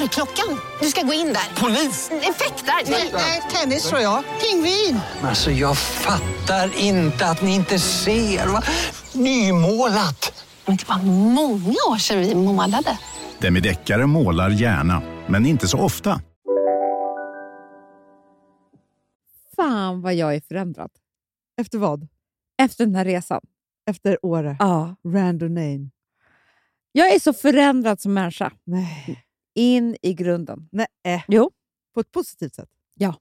Dörrklockan. Du ska gå in där. Polis? Effektar? Nej, tennis tror jag. Pingvin. Alltså jag fattar inte att ni inte ser. Va? Nymålat. Men det var många år sedan vi målade. Demideckare målar gärna, men inte så ofta. Fan vad jag är förändrad. Efter vad? Efter den här resan. Efter Åre? Ja. Randonane? Jag är så förändrad som människa. Nej. In i grunden. Nej. Jo. På ett positivt sätt? Ja.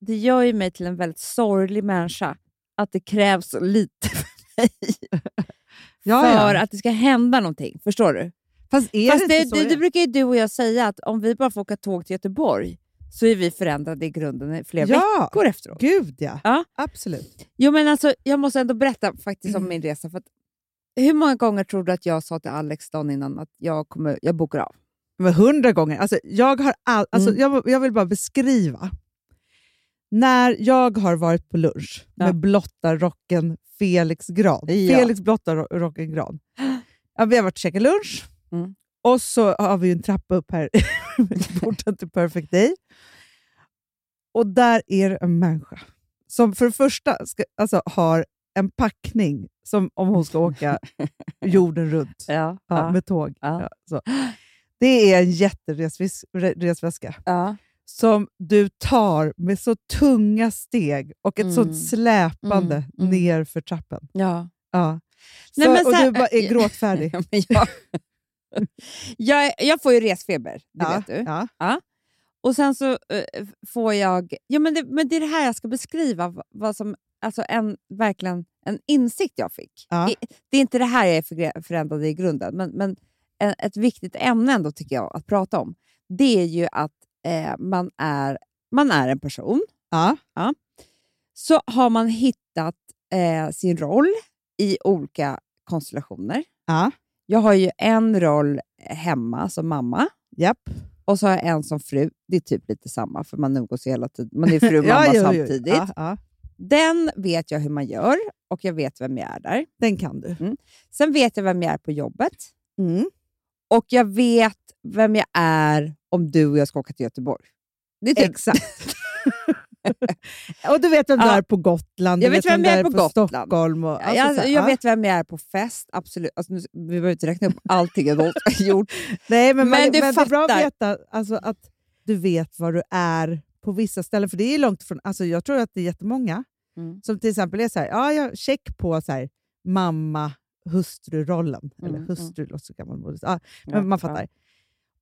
Det gör ju mig till en väldigt sorglig människa att det krävs så lite för mig Ja, för ja. att det ska hända någonting. Förstår du? Fast är Fast det det, det, det brukar ju du och jag säga att om vi bara får åka tåg till Göteborg så är vi förändrade i grunden i flera Ja. veckor efteråt. Gud ja. Ja. Absolut. Jo, men alltså, jag måste ändå berätta faktiskt om min resa. För att, hur många gånger tror du att jag sa till Alex dagen innan att jag, kommer, jag bokar av? Men hundra gånger. Alltså, jag, har all, alltså, Mm. jag, jag vill bara beskriva. När jag har varit på lunch Ja. med blotta rocken Felix Gran. Ja. Felix blotta ro- rocken Gran. Ja, vi har varit och käkat lunch Mm. och så har vi en trappa upp här i porten till Perfect Day. Och där är det en människa som för det första ska, alltså, har en packning som om hon ska åka jorden runt Ja. ja, med tåg. Ja, så. Det är en jätteresväska ja. som du tar med så tunga steg och ett Mm. sånt släpande Mm, mm. ner för trappen. ja. Ja. Så, Nej, men och här- du bara är gråtfärdig. Ja, men jag, jag, jag får ju resfeber, det ja, vet du. Ja. Och sen så eh, får jag... Ja, men, det, men det är det här jag ska beskriva, vad- som, alltså en, verkligen en insikt jag fick. Ja. I, det är inte det här jag är förändrad i grunden, men, men en, ett viktigt ämne ändå tycker jag att prata om. Det är ju att eh, man, är, man är en person. Ja. Så har man hittat eh, sin roll i olika konstellationer. Ja. Jag har ju en roll hemma som mamma Japp. och så har jag en som fru. Det är typ lite samma, för man umgås ju hela tiden. Man är fru och mamma Ja, jo, samtidigt. Ja, ja. Den vet jag hur man gör och jag vet vem jag är där. Den kan du. Sen vet jag vem jag är på jobbet Mm. Och jag vet vem jag är om du och jag ska åka till Göteborg. Det är typ, Exakt. och du vet vem du Ja. är på Gotland, Jag vet vem vem jag är på, på Gotland. Stockholm. Och, alltså, jag, jag ja. vet vem jag är på fest, absolut. Alltså, nu, vi behöver inte räkna upp allting jag har gjort. Nej, men, Men man, men det är bra att veta alltså, att du vet var du är på vissa ställen. För det är långt ifrån, alltså, jag tror att det är jättemånga Mm. som till exempel är så här, ja, jag check på så här, mamma hustrurollen. Eller Mm, hustru låter så gammalmodigt. Ja, Ja, men man fattar.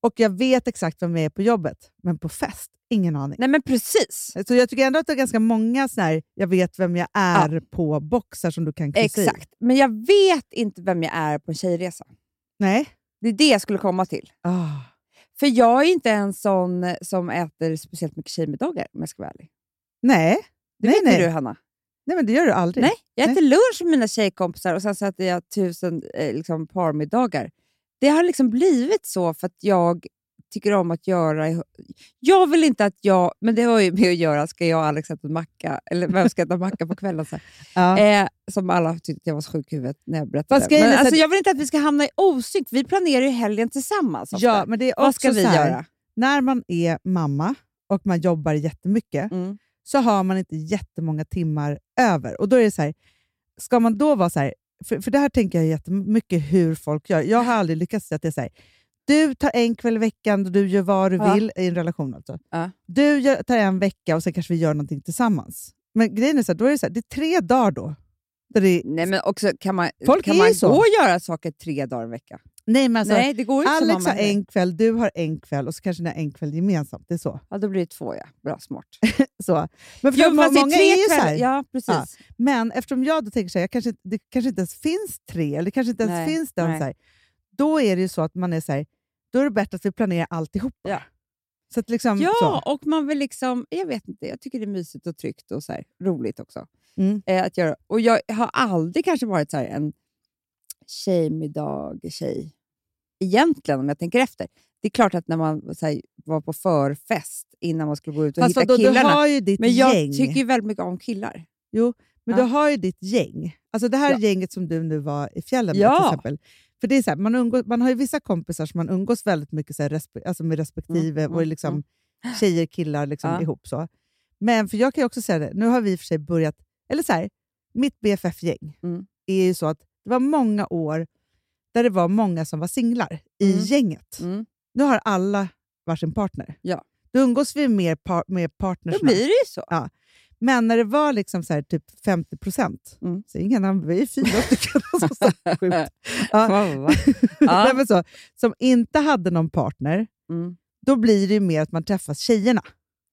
Och jag vet exakt vem jag är på jobbet, men på fest, ingen aning. Nej men precis. Så jag tycker ändå att det är ganska många såna här, jag vet vem jag är på boxar som du kan kryssa i. Exakt. Men jag vet inte vem jag är på en tjejresa. Nej. Det är det jag skulle komma till. Ah. För jag är inte en sån som äter speciellt mycket tjejmiddagar om jag ska vara ärlig. Nej. Det nej, vet nej. du Hanna. Nej, men det gör du aldrig. Nej, jag Nej. äter lunch med mina tjejkompisar och sen så äter jag tusen eh, liksom, parmiddagar. Det har liksom blivit så för att jag tycker om att göra... Jag vill inte att jag... Men det har ju med att göra, ska jag och Alex äta macka? Eller vem ska äta macka på kvällen? Så Ja. eh, som alla tyckte att jag var så sjuk i huvudet när jag berättade. Det. grejen Men alltså, jag vill inte att vi ska hamna i osynk. Vi planerar ju helgen tillsammans. ofta. Ja, men det är Vad ska vi här, göra? När man är mamma och man jobbar jättemycket Mm. så har man inte jättemånga timmar över. Och då är det så här, ska man då vara så här, för, för det här tänker jag jättemycket hur folk gör. Jag har aldrig lyckats säga att det är så här, du tar en kväll i veckan och du gör vad du Ja. vill i en relation. Alltså. Ja. Du tar en vecka och sen kanske vi gör någonting tillsammans. Men grejen är så här, då är det, så här, det är tre dagar då. Det, Nej, men också kan man, Folk kan är man så. gå och göra saker tre dagar i veckan? Nej, men alltså, Nej, det går inte Alex har en kväll, du har en kväll och så kanske ni har en kväll gemensamt. Det är så. Ja, då blir det två, ja. Bra, smart. så. Men för Jo, många tre är ju så här. Ja, precis. Men eftersom jag då tänker så här, jag kanske, det kanske inte ens finns tre, eller kanske inte ens Nej, finns den, så här, då är det ju så att man är så här, då är det bättre att vi planerar alltihopa. Ja. Så att liksom, Ja, så. och man vill liksom, jag vet inte, jag tycker det är mysigt och tryggt och så här, roligt också. Mm. Eh, att göra. Och jag har aldrig kanske varit så här en tjejmiddag-tjej. Egentligen, om jag tänker efter. Det är klart att när man här, var på förfest innan man skulle gå ut och Fast hitta du killarna. har ju ditt Men jag gäng. tycker ju väldigt mycket om killar. Jo, men Ja. du har ju ditt gäng. Alltså det här Ja. gänget som du nu var i fjällen med Ja. till exempel. För det är så här, man, umgås, man har ju vissa kompisar som man umgås väldigt mycket så här, respe, alltså med respektive Mm, och mm, liksom mm. tjejer, killar liksom Ja. ihop. så. Men för jag kan ju också säga det, nu har vi för sig börjat, eller så här, mitt BFF-gäng Mm. är ju så att det var många år där det var många som var singlar i Mm. gänget. Mm. Nu har alla varsin partner. Ja. Då umgås vi mer par, med partners. Då blir det ju så. Ja. Men när det var liksom så här, typ 50 procent, Mm. så ingen namn, vi är fyra stycken. så här sjukt. Ja. Ja. Så, som inte hade någon partner, Mm. då blir det ju mer att man träffas tjejerna.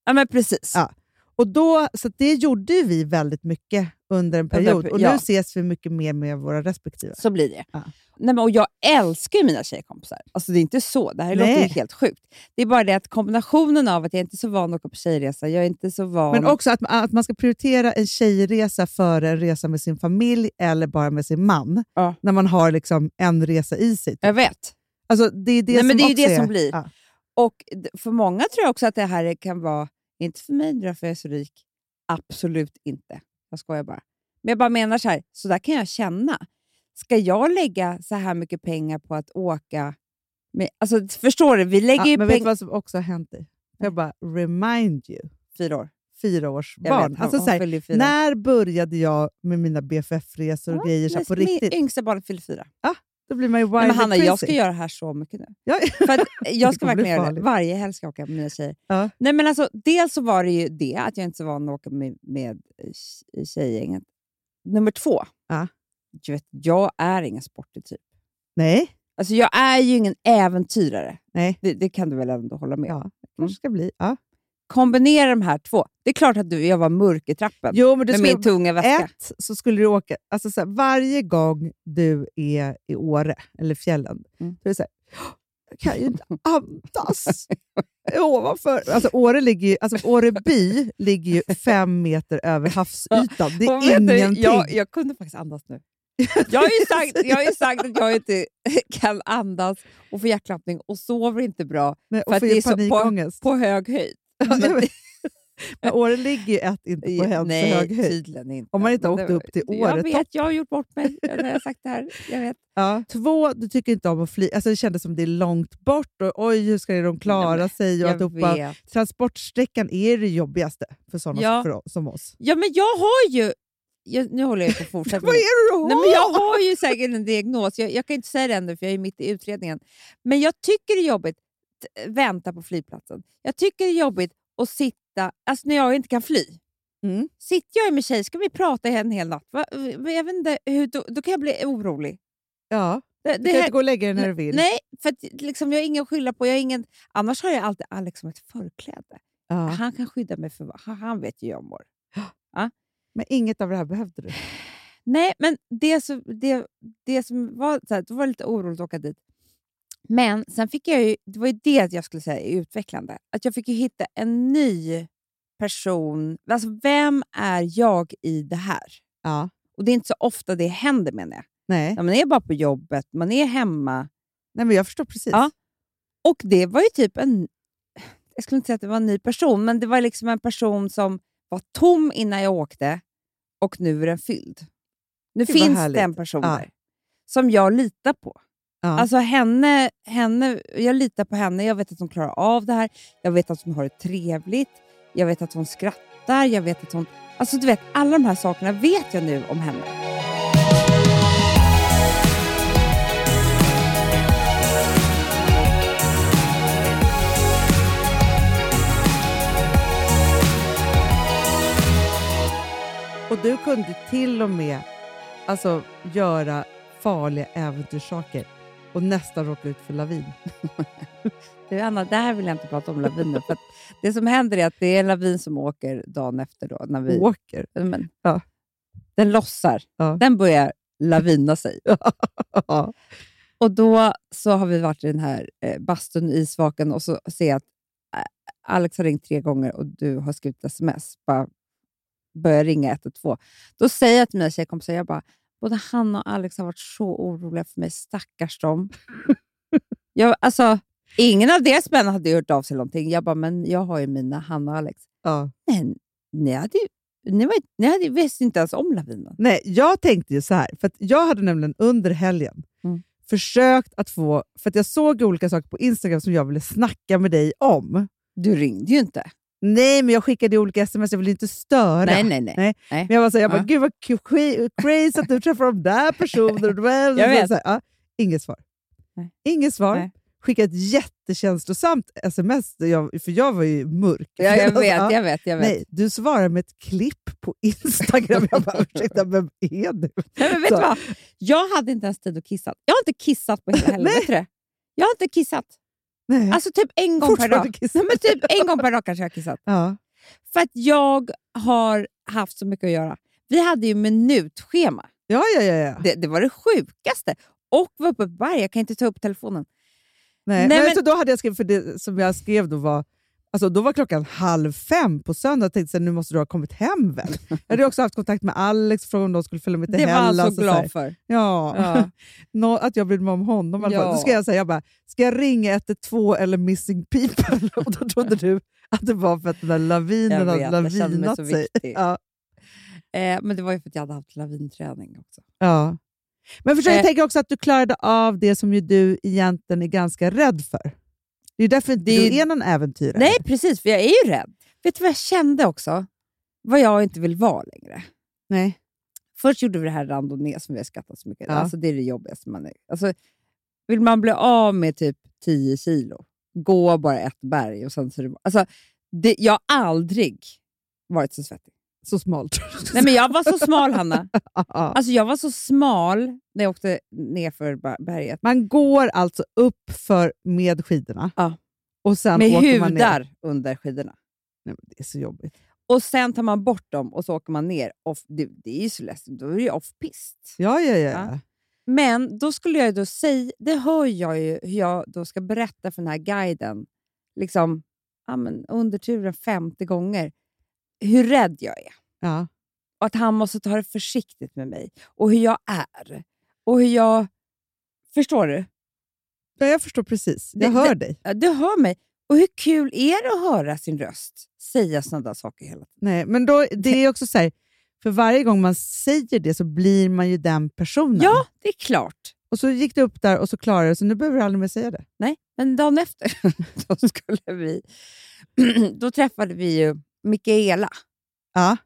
Ja, men precis. Ja. Och då, så det gjorde vi väldigt mycket under en Under- period. Och nu ja. ses vi mycket mer med våra respektive. Så blir det. Ja. Nej, men, och jag älskar ju mina tjejkompisar. Alltså, det är inte så. Det här låter Nej. ju helt sjukt. Det är bara det att kombinationen av att jag inte är så van att åka på tjejresa, jag är inte så van... Men också att, att man ska prioritera en tjejresa före en resa med sin familj eller bara med sin man. Ja. När man har liksom en resa i sig. Jag vet. Alltså, det är det Nej, som men det är det som blir. Ja. Och för många tror jag också att det här kan vara, inte för mig för jag är så rik, absolut inte. Jag skojar bara. Men jag bara menar så här, så där kan jag känna. Ska jag lägga så här mycket pengar på att åka med, alltså, förstår du? Vi lägger Ja, men vet du pengar... vad som också har hänt dig? Jag bara remind you. Fyra år. Fyra års Jag barn. vet, hon- alltså, så här, fyra. när började jag med mina BFF-resor och Ja, grejer så här, på Min riktigt? yngsta barn fyller fyra. Då blir man ju wild Nej, men Hanna, and jag ska crazy. göra det här så mycket nu. Ja, För jag ska verkligen göra det. Varje helg ska jag åka med mina tjejer. Ja. Nej, men alltså, dels så var det ju det, att jag inte är så van att åka med, med tj- tjejgänget. Nummer två. Ja. Du vet, jag är ingen sportig typ. Nej, Alltså, jag är ju ingen äventyrare. nej. Det, det kan du väl ändå hålla med om? Ja, kanske ska bli. Ja. Kombinera de här två. Det är klart att du, jag var mörk i trappen Jo, men med skulle, min tunga väska. ett, så skulle du åka... Alltså, så här, varje gång du är i Åre eller fjällen, Mm. då är det så här, "Åh, jag kan ju inte andas ovanför. Alltså, Åre ligger ju, alltså, Åreby ligger ju fem meter över havsytan. Det Och är vet du, ingenting. Jag, jag kunde faktiskt andas nu. Jag har ju sagt, jag har sagt att jag inte kan andas och få hjärtklappning och sover inte bra Nej, för och att det är så på, på hög höjd. Jag Men-. Men Åre ligger ju ett inte på så Nej, hög höjd. tydligen inte. Om man inte åkte det- upp till Jag Åre vet, jag har gjort bort mig när jag sagt det här. Jag vet. Ja. Två, du tycker inte om att flyga. Alltså, det kändes som det är långt bort och oj, hur ska de klara Ja, sig? Och Jag alltihopa. vet. Transportsträckan är det jobbigaste för sådana Ja. för som oss. Ja, men jag har ju... Jag, nu håller jag på att fortsätta. Vad är det du har? Nej, men jag har ju säkert en diagnos. Jag, jag kan inte säga det ännu för jag är mitt i utredningen. Men jag tycker det är jobbigt att vänta på flygplatsen. Jag tycker det är jobbigt att sitta, alltså när jag inte kan fly. Mm. Sitter jag med tjej ska vi prata en hel natt. Va? Jag vet inte, hur, då, då kan jag bli orolig. Ja, Det, du kan inte gå och lägga dig när du vill. Nej, för att, liksom, jag har ingen att skylla på. Jag ingen, annars har jag alltid Alex som ett förkläde. Ja. Han kan skydda mig för han, vet ju hur jag mår. Men inget av det här behövde du. Nej, men det, som- det, det som var, så här, det var lite oroligt att åka dit. Men sen fick jag ju, det var ju det jag skulle säga är utvecklande. Att jag fick hitta en ny person. Alltså vem är jag i det här? Ja. Och det är inte så ofta det händer menar jag. Nej. Ja, man är bara på jobbet, man är hemma. Nej, men jag förstår precis. Ja. Och det var ju typ en... Jag skulle inte säga att det var en ny person, men det var liksom en person som var tom innan jag åkte och nu är den fylld. Nu Gud, finns härligt. det en person Ja. där som jag litar på. Ja. Alltså henne, henne, jag litar på henne. Jag vet att hon klarar av det här. Jag vet att hon har det trevligt. Jag vet att hon skrattar. Jag vet att hon... Alltså du vet, alla de här sakerna vet jag nu om henne. Och du kunde till och med alltså, göra farliga äventyrssaker och nästan råka ut för lavin. Du Anna, det här vill jag inte prata om lavinen. För det som händer är att det är en lavin som åker dagen efter. Då, när vi, Åker. men, Ja. Den lossar. Ja. Den börjar lavina sig. Ja. Och då så har vi varit i den här eh, bastun i Isvaken och så ser jag att Alex har ringt tre gånger och du har skrivit sms. Bara börjar ringa 112. Då säger jag till mina tjejkompisar, jag bara, både han och Alex har varit så oroliga för mig. Stackars dem. jag, alltså, ingen av deras män hade hört av sig någonting. Jag bara, men jag har ju mina, han och Alex. Ja. Nej, ni, hade ju, ni, var, ni hade, visste inte ens om lavinen. Nej, jag tänkte ju så här, för jag hade nämligen under helgen Mm. försökt att få, för att jag såg olika saker på Instagram som jag ville snacka med dig om. Du ringde ju inte. Nej, men jag skickade olika sms, jag ville inte störa. Nej, nej, nej. Nej. Men jag var så här, jag bara, Ja. gud vad cra- crazy att du träffar de där personerna. Jag vet. Så här, ja, inget svar. Nej. Inget svar. Nej. Skickade ett jättekänslosamt sms, jag, för jag var ju mörk. Ja, jag Alltså, vet, ja. jag vet. Jag vet. Nej, du svarar med ett klipp på Instagram. jag bara, ursäkta, vem är du? Nej, men vet Så. du vad? Jag hade inte ens tid att kissa. Jag har inte kissat på hela det? Jag har inte kissat. Nej. Alltså typ en gång per dag. Nej, men typ en gång per dag kanske jag har kissat. ja. För att jag har haft så mycket att göra. Vi hade ju minutschema. Ja, ja, ja. ja. Det, det var det sjukaste. Och var uppe på berg. Jag kan inte ta upp telefonen. Nej, Nej, men, men- Så då hade jag skrivit, för det som jag skrev då var, alltså då var klockan halv fem på söndag. Jag tänkte så här, nu måste du ha kommit hem väl? Jag hade också haft kontakt med Alex, frågade om de skulle följa med till Det var han så och så här. glad för. Ja, Ja. Nå, att jag brydde mig om honom. i alla fall. Ja. Då ska jag säga, jag bara, ska jag ringa 112 eller Missing People? Och då trodde du att det var för att den där lavinen Jag hade vet, jag mig lavinat så sig. Ja. Eh, men det var ju för att jag hade haft lavinträning också. Ja. Men försök Eh. tänka också att du klarade av det som ju du egentligen är ganska rädd för. Det är därför Det du är någon äventyrare. Nej, precis. För jag är ju rädd. Vet du vad jag kände också? Vad jag inte vill vara längre. Nej. Först gjorde vi det här randonnée som vi har skattat så mycket. Ja. Alltså, det är det jobbigaste man är. Alltså, vill man bli av med typ 10 kilo, gå bara ett berg och sen så alltså, det, Jag har aldrig varit så svettig. Så smalt. Nej, men jag var så smal, Hanna. Alltså, jag var så smal när jag åkte nerför ber- berget. Man går alltså upp för med skidorna Ja. och sen Med åker man ner. hudar under skidorna. Nej, men det är så jobbigt. Och sen tar man bort dem och så åker man ner. Off, det, det är ju så läskigt. Då är det ju off-pist. Ja, ja, ja. Ja. Men då skulle jag då säga, det hör jag ju hur jag då ska berätta för den här guiden, liksom, ja, men under turen 50 gånger, hur rädd jag är. ja. Och att han måste ta det försiktigt med mig. Och hur jag är. Och hur jag... Förstår du? ja jag förstår precis. Jag Det- hör det- dig. Ja, Du hör mig. Och hur kul är det att höra sin röst säga sådana där saker hela tiden? Nej, men då, det är också så här, för varje gång man säger det så blir man ju den personen. Ja, det är klart. Och så gick du upp där och så klarade du så nu behöver du aldrig mer säga det. Nej, men dagen efter då skulle vi... då träffade vi ju Mikaela. Ja.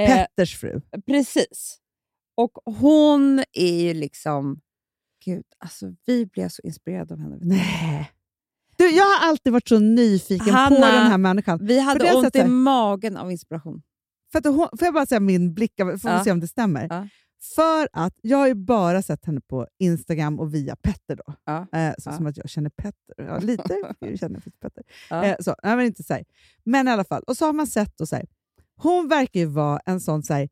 Eh, Petters fru. Precis. Och hon är ju liksom... Gud, alltså vi blev så inspirerade av henne. Nej. Du, jag har alltid varit så nyfiken på Hanna, den här människan. Vi hade ont i magen av inspiration. För att hon, får jag bara säga min blick, får vi Ja. se om det stämmer? Ja. För att jag har ju bara sett henne på Instagram och via Petter. Då. Ja. Eh, så Ja. som att jag känner Petter. Ja, lite jag känner jag Petter. Eh, så, nej, men inte så här. Men i alla fall. Och så har man sett och så här. Hon verkar ju vara en sån så här,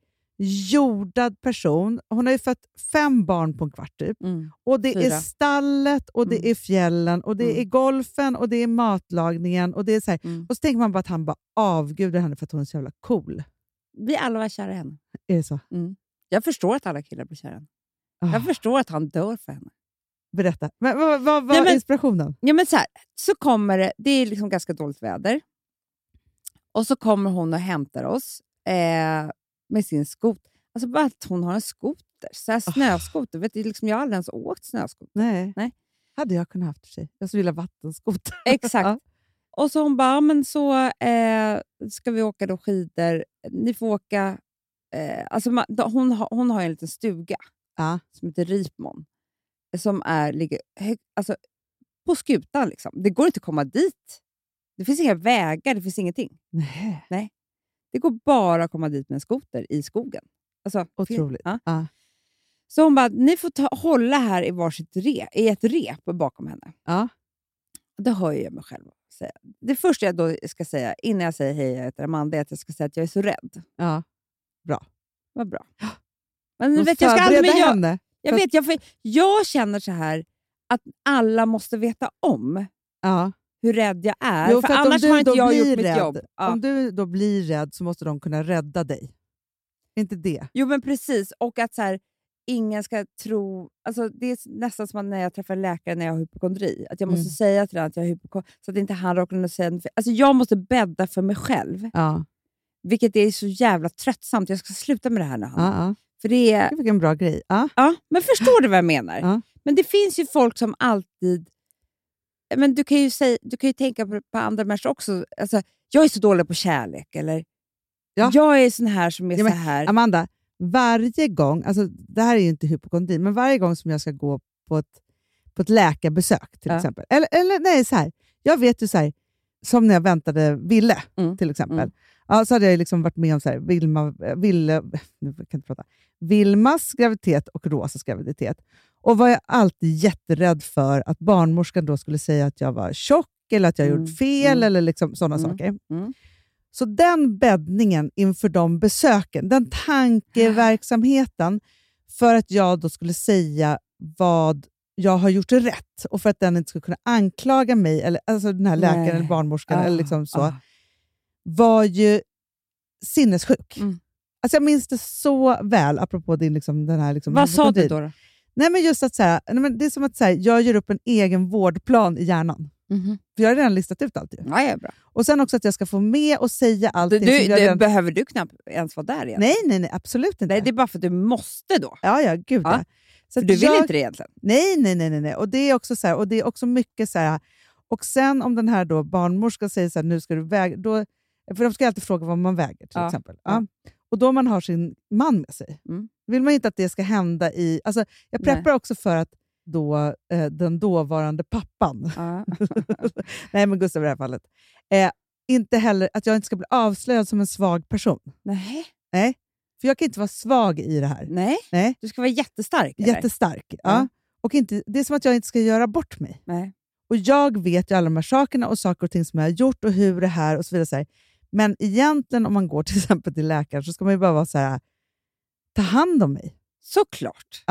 jordad person. Hon har ju fött fem barn på en kvart typ. Mm. Och det är Fyra. stallet, och det Mm. är fjällen, och det Mm. är golfen, och det är matlagningen. Och det är så. Mm. Och så tänker man bara att han bara avgudar henne för att hon är så jävla cool. Vi alla var kära i henne. Är det så? Jag förstår att alla killar blir kära i henne. Ah, Jag förstår att han dör för henne. berätta. Men, vad vad var Nej, men- inspirationen? Ja, men så, här, så kommer det, det är liksom ganska dåligt väder. Och så kommer hon och hämtar oss eh, med sin skoter. Alltså bara att hon har en skoter. Så här snöskoter. Vet du, liksom, jag har aldrig ens åkt snöskoter. Nej. Nej. Hade jag kunnat haft för sig. Jag skulle vilja vattenskoter. Exakt. Ja. Och så hon bara, "Ja, men så eh, ska vi åka då skidor. Ni får åka... Eh, alltså man, då, hon, har, hon har en liten stuga Ja. som heter Ripmon. Som är, ligger hög, alltså, på skutan. Liksom. Det går inte att komma dit. Det finns inga vägar, det finns ingenting. Nej. Det går bara att komma dit med en skoter i skogen. Alltså, Otroligt. Ja. Ja. Så hon bara, ni får ta, hålla här i, varsitt re, i ett rep bakom henne. Ja. Då hör jag mig själv säga. Det första jag då ska säga innan jag säger hej, jag heter Amanda, är att jag ska säga att jag är så rädd. Ja. Vad bra. Men De vet, jag, ska aldrig, jag, henne. jag, för- vet, jag, för, jag känner så här att alla måste veta om Ja. hur rädd jag är. Jo, för, om annars har inte jag gjort mitt rädd, jobb. Ja. Om du då blir rädd så måste de kunna rädda dig. Inte det? Jo, men precis. Och att så här, ingen ska tro... Alltså, det är nästan som när jag träffar läkare när jag har hypokondri. Att jag måste Mm. säga till den att jag har hypokondri, så att inte han råkar säga något. Alltså, Jag måste bädda för mig själv, Ja. Vilket är så jävla tröttsamt. Jag ska sluta med det här nu, ja. För det är... Gud, Vilken bra grej. Ja. Ja, men förstår du vad jag menar? Men det finns ju folk som alltid... Men du kan ju, säga, du kan ju tänka på, på andra människor också. Alltså, jag är så dålig på kärlek, eller Ja. jag är sån här som är Ja, men så här. Amanda, varje gång, alltså det här är ju inte hypokondri, men varje gång som jag ska gå på ett, på ett läkarbesök till Ja. exempel. Eller, eller nej, så här. jag vet ju så här, som när jag väntade Ville Mm. till exempel. Mm. Ja, så hade jag liksom varit med om så här, Vilma, eh, Ville, nu kan inte prata, Vilmas graviditet och Rosas graviditet. Och var jag alltid jätterädd för att barnmorskan då skulle säga att jag var tjock eller att jag Mm. gjort fel Mm. eller liksom sådana Mm. saker. Mm. Så den bäddningen inför de besöken, den tankeverksamheten för att jag då skulle säga vad jag har gjort rätt och för att den inte skulle kunna anklaga mig, eller, alltså den här läkaren Nej. eller barnmorskan, eller liksom så, Ah. Var ju sinnessjuk. Mm. Alltså jag minns det så väl, apropå din, liksom, den här... Liksom, Vad sa du då? då? Nej, men just att så här, nej, men Det är som att så här, jag gör upp en egen vårdplan i hjärnan. Mhm. För jag har redan listat ut allt. Ju. Ja, ja, bra. Och sen också att jag ska få med och säga Du, allting. du, som jag du, redan... behöver du knappt ens vara där igen? Nej, nej, nej, absolut inte. Nej, det är bara för att du måste då. Ja, ja, gud Ja. ja. Så du vill jag... inte det egentligen. Nej, nej, nej. nej, nej. Och, det är också så här, och det är också mycket så här... Och sen om den här då barnmorskan säger så här, nu ska du väga... Då, för de ska alltid fråga vad man väger till Ja, exempel. ja. Och då man har sin man med sig, Mm. vill man inte att det ska hända i... Alltså, jag Nej. preppar också för att då, eh, den dåvarande pappan, Ja. nej men Gustav i det här fallet, eh, inte heller, att jag inte ska bli avslöjad som en svag person. Nej. Nej, för jag kan inte vara svag i det här. Nej, Nej. du ska vara jättestark. eller? Jättestark. Ja. Ja. Och inte, det är som att jag inte ska göra bort mig. Nej. Och Jag vet ju alla de här sakerna och saker och ting som jag har gjort och hur det här och så vidare. Så här. Men egentligen om man går till exempel till läkaren så ska man ju bara vara så här, ta hand om mig. Såklart.